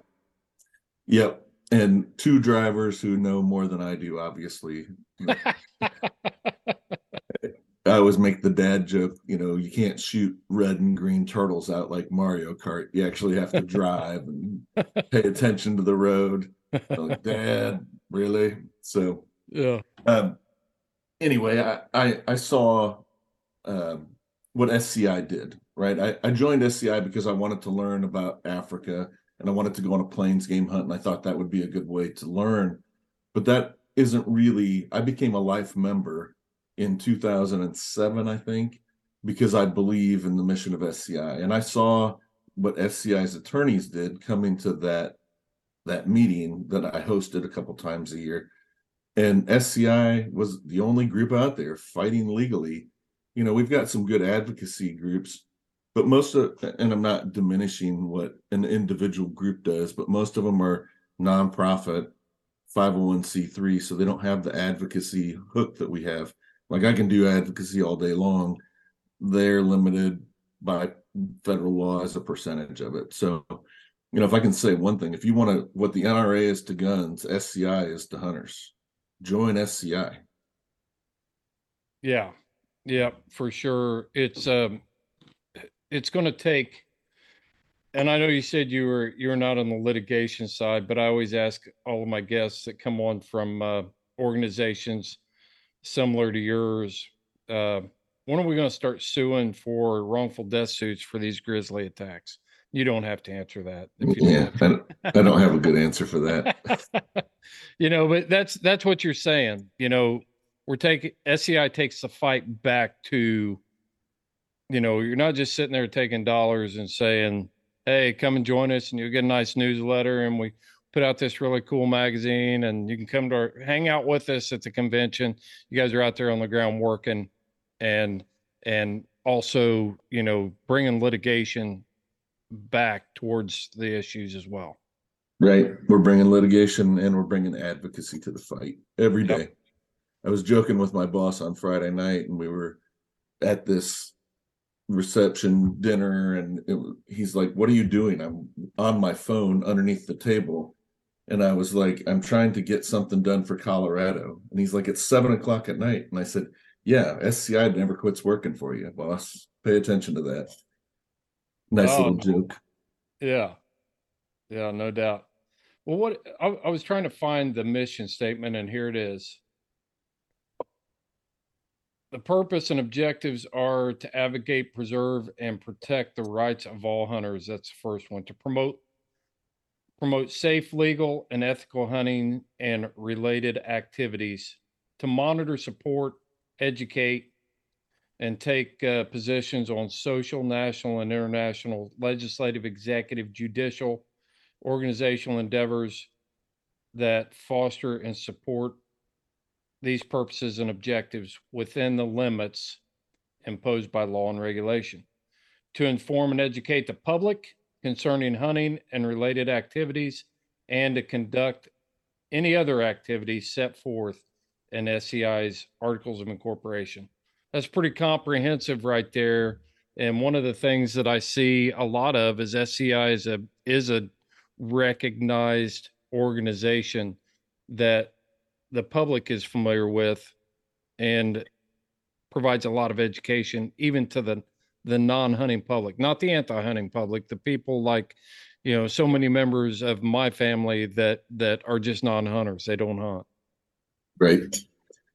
Yep. And two drivers who know more than I do, obviously. You know, I always make the dad joke, you know, you can't shoot red and green turtles out like Mario Kart. You actually have to drive and pay attention to the road. I'm like, Dad, really? So yeah. um anyway, I I, I saw um what SCI did, right? I, I joined SCI because I wanted to learn about Africa and I wanted to go on a plains game hunt, and I thought that would be a good way to learn. But that isn't really I became a life member in 2007, I think, because I believe in the mission of SCI. And I saw what SCI's attorneys did coming to that that meeting that I hosted a couple times a year. And SCI was the only group out there fighting legally. You know, we've got some good advocacy groups, but most of and I'm not diminishing what an individual group does, but most of them are nonprofit 501c3, so they don't have the advocacy hook that we have. Like I can do advocacy all day long. They're limited by federal law as a percentage of it. So, you know, if I can say one thing, if you want to, what the NRA is to guns, SCI is to hunters. Join SCI. Yeah. Yeah, for sure. It's um it's going to take and I know you said you were you're not on the litigation side, but I always ask all of my guests that come on from uh, organizations similar to yours, uh, when are we going to start suing for wrongful death suits for these grizzly attacks? You don't have to answer that. If you Yeah, I, don't- I don't have a good answer for that. you know, but that's that's what you're saying. You know, we're taking SCI takes the fight back to, you know, you're not just sitting there taking dollars and saying, "Hey, come and join us, and you'll get a nice newsletter, and we put out this really cool magazine, and you can come to our hang out with us at the convention. You guys are out there on the ground working, and and also, you know, bringing litigation back towards the issues as well." Right. We're bringing litigation and we're bringing advocacy to the fight every day. Yep. I was joking with my boss on Friday night and we were at this reception dinner and it, he's like, What are you doing? I'm on my phone underneath the table. And I was like, I'm trying to get something done for Colorado. And he's like, It's seven o'clock at night. And I said, Yeah, SCI never quits working for you, boss. Pay attention to that. Nice Oh. little um, joke. Yeah. Yeah, no doubt. Well, what I, I was trying to find the mission statement, and here it is. The purpose and objectives are to advocate, preserve, and protect the rights of all hunters. That's the first one. To promote promote safe, legal, and ethical hunting and related activities. To monitor, support, educate, and take uh, positions on social, national, and international legislative, executive, judicial, organizational endeavors that foster and support these purposes and objectives within the limits imposed by law and regulation. To inform and educate the public concerning hunting and related activities, and to conduct any other activities set forth in SCI's Articles of Incorporation. That's pretty comprehensive right there. And one of the things that I see a lot of is SCI is a is a recognized organization that the public is familiar with and provides a lot of education even to the the non-hunting public not the anti-hunting public the people like you know so many members of my family that that are just non-hunters they don't hunt Right.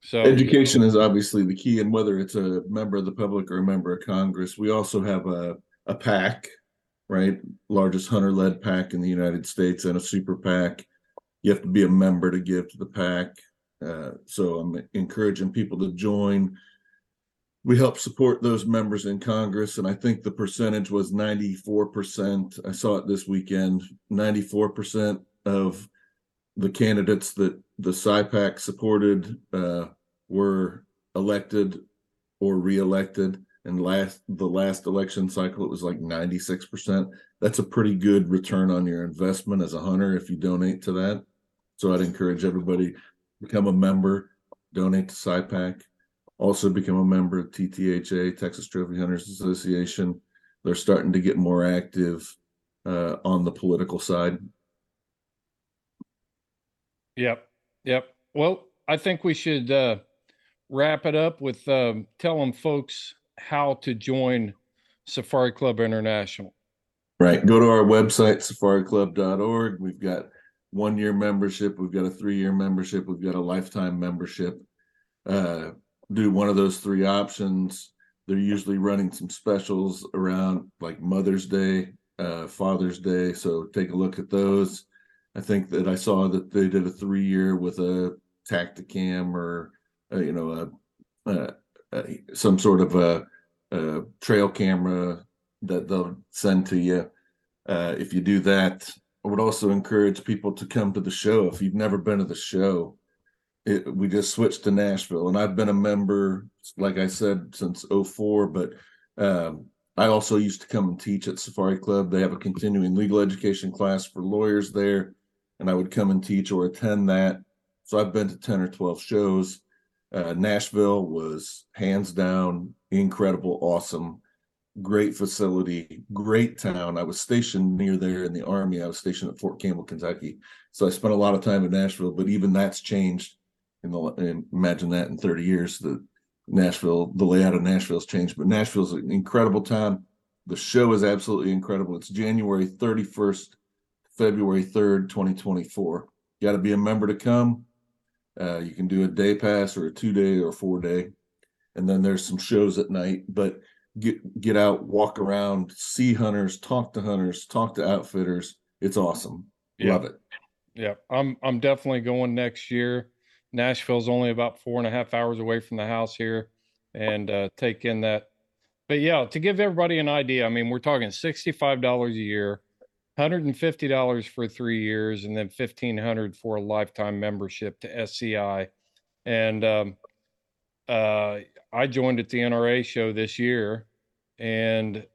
so Education is obviously the key, and whether it's a member of the public or a member of Congress, we also have a a PAC, right? Largest hunter-led PAC in the United States, and a super PAC. You have to be a member to give to the PAC. Uh, so I'm encouraging people to join. We help support those members in Congress, and I think the percentage was 94%. I saw it this weekend. 94% of the candidates that the SCI PAC supported uh, were elected or reelected. and last the last election cycle it was like 96%. That's a pretty good return on your investment as a hunter if you donate to that. So I'd encourage everybody become a member, donate to SCI PAC, also become a member of TTHA, Texas Trophy Hunters Association. They're starting to get more active uh, on the political side. Yep. Yep. Well, I think we should uh, wrap it up with um, telling folks how to join Safari Club International. Right. Go to our website, safariclub.org. We've got one year membership, we've got a three year membership, we've got a lifetime membership. Uh, do one of those three options. They're usually running some specials around like Mother's Day, uh, Father's Day. So take a look at those. I think that I saw that they did a three year with a Tactacam or uh, you know a, a, a, some sort of a, a, trail camera that they'll send to you. Uh, if you do that, I would also encourage people to come to the show. If you've never been to the show, it, we just switched to Nashville, and I've been a member, like I said, since 04, but um, I also used to come and teach at Safari Club. They have a continuing legal education class for lawyers there, and I would come and teach or attend that. So I've been to 10 or 12 shows. Uh, Nashville was hands down incredible, awesome, great facility, great town. I was stationed near there in the Army. I was stationed at Fort Campbell, Kentucky. So I spent a lot of time in Nashville, but even that's changed. In the, imagine that in 30 years, the Nashville, the layout of Nashville's changed, but Nashville's an incredible time. The show is absolutely incredible. It's January 31st, February 3rd, 2024. You got to be a member to come. Uh, you can do a day pass or a two day or four day. And then there's some shows at night, but get get out, walk around, see hunters, talk to hunters, talk to outfitters. It's awesome. Yeah. Love it. Yeah, I'm I'm definitely going next year. Nashville's only about four and a half hours away from the house here, and uh, take in that. But yeah, to give everybody an idea, I mean, we're talking sixty-five dollars a year, hundred and fifty dollars for three years, and then fifteen hundred for a lifetime membership to SCI. And um, uh, I joined at the NRA show this year, and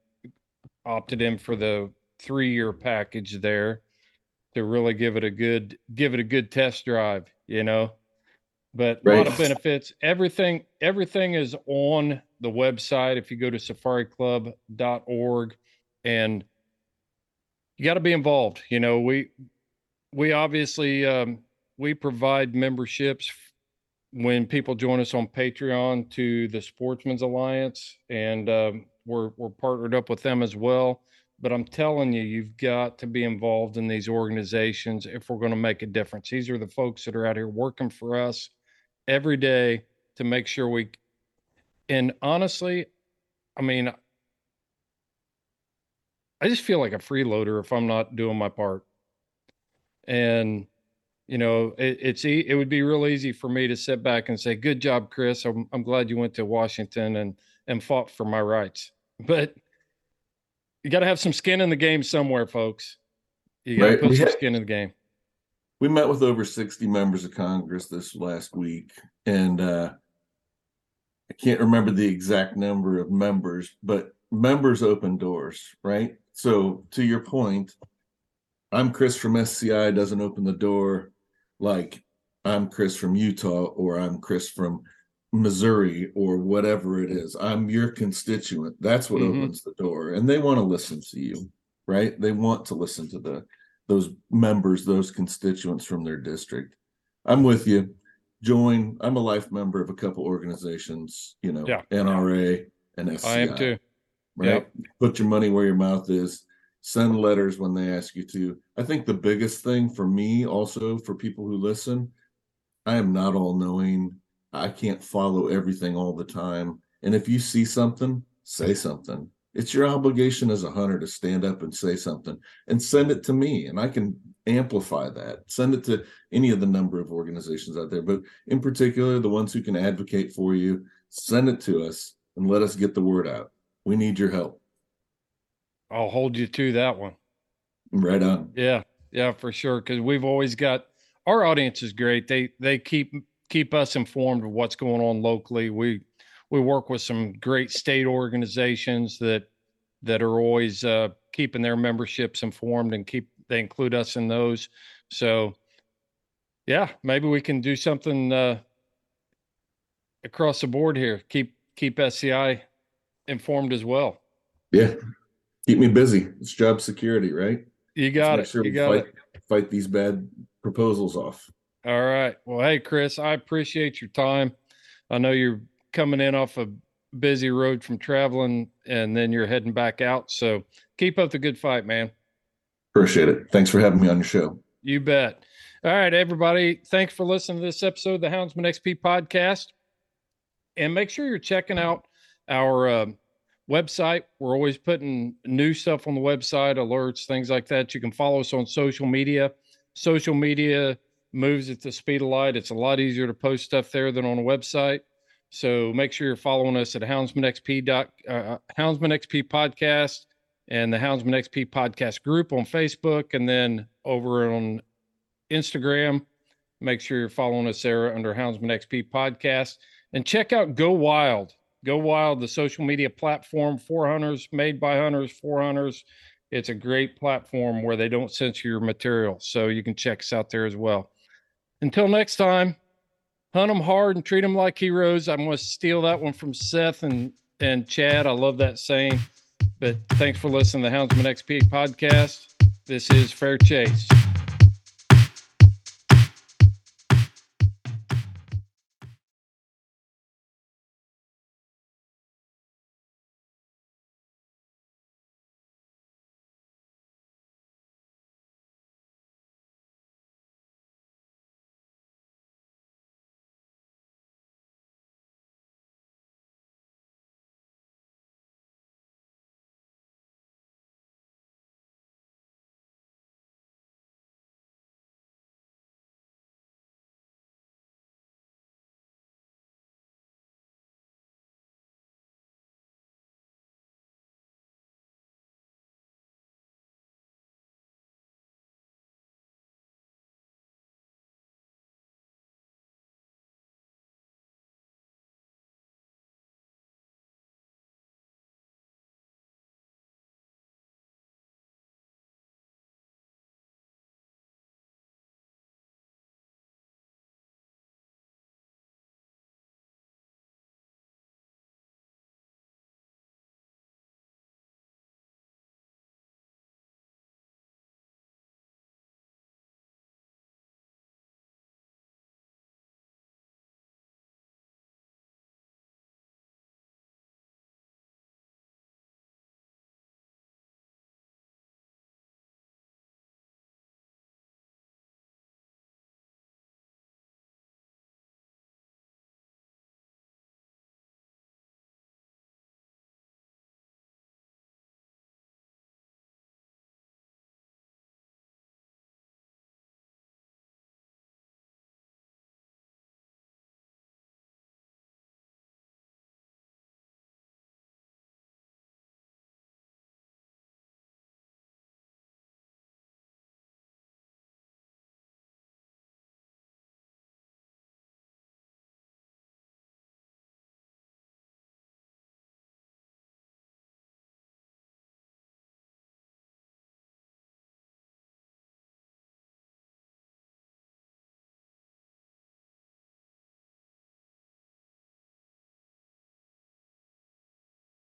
opted in for the three-year package there to really give it a good give it a good test drive. You know but a lot of benefits. Everything everything is on the website. If you go to safariclub.org and you got to be involved. You know, we we obviously um, we provide memberships when people join us on Patreon to the Sportsmen's Alliance, and um, we're we're partnered up with them as well. But I'm telling you, you've got to be involved in these organizations if we're going to make a difference. These are the folks that are out here working for us every day to make sure we and honestly i mean i just feel like a freeloader if i'm not doing my part and you know it, it's it would be real easy for me to sit back and say good job chris. I'm, I'm glad you went to washington and and fought for my rights. But you got to have some skin in the game somewhere folks. You got to right. put some skin in the game. We met with over 60 members of Congress this last week, and uh, I can't remember the exact number of members, but members open doors, right? So, to your point, I'm Chris from SCI doesn't open the door like I'm Chris from Utah or I'm Chris from Missouri or whatever it is. I'm your constituent. That's what mm-hmm. opens the door. And they want to listen to you, right? They want to listen to the those members, those constituents from their district. I'm with you. Join. I'm a life member of a couple organizations, you know, yeah. NRA and SCI. I am too. Right. Yep. Put your money where your mouth is. Send letters when they ask you to. I think the biggest thing for me, also for people who listen, I am not all knowing. I can't follow everything all the time. And if you see something, say something it's your obligation as a hunter to stand up and say something and send it to me and i can amplify that send it to any of the number of organizations out there but in particular the ones who can advocate for you send it to us and let us get the word out we need your help i'll hold you to that one right on yeah yeah for sure because we've always got our audience is great they they keep keep us informed of what's going on locally we we work with some great state organizations that that are always uh, keeping their memberships informed and keep they include us in those. So, yeah, maybe we can do something uh, across the board here. Keep keep SCI informed as well. Yeah. Keep me busy. It's job security, right? You got Let's it. sure you we got fight, it. fight these bad proposals off. All right. Well, hey, Chris, I appreciate your time. I know you're coming in off a busy road from traveling and then you're heading back out. So keep up the good fight, man. Appreciate it. Thanks for having me on your show. You bet. All right, everybody. Thanks for listening to this episode of the Houndsman XP podcast. And make sure you're checking out our uh, website. We're always putting new stuff on the website, alerts, things like that. You can follow us on social media. Social media moves at the speed of light. It's a lot easier to post stuff there than on a website. So make sure you're following us at Houndsman XP dot uh, Houndsman XP podcast and the Houndsman XP podcast group on Facebook, and then over on Instagram. Make sure you're following us there under Houndsman XP podcast, and check out Go Wild. Go Wild, the social media platform for hunters, made by hunters for hunters. It's a great platform where they don't censor your material, so you can check us out there as well. Until next time, hunt them hard and treat them like heroes. I'm going to steal that one from Seth and and Chad. I love that saying. But thanks for listening to the Houndsman XP podcast. This is Fair Chase.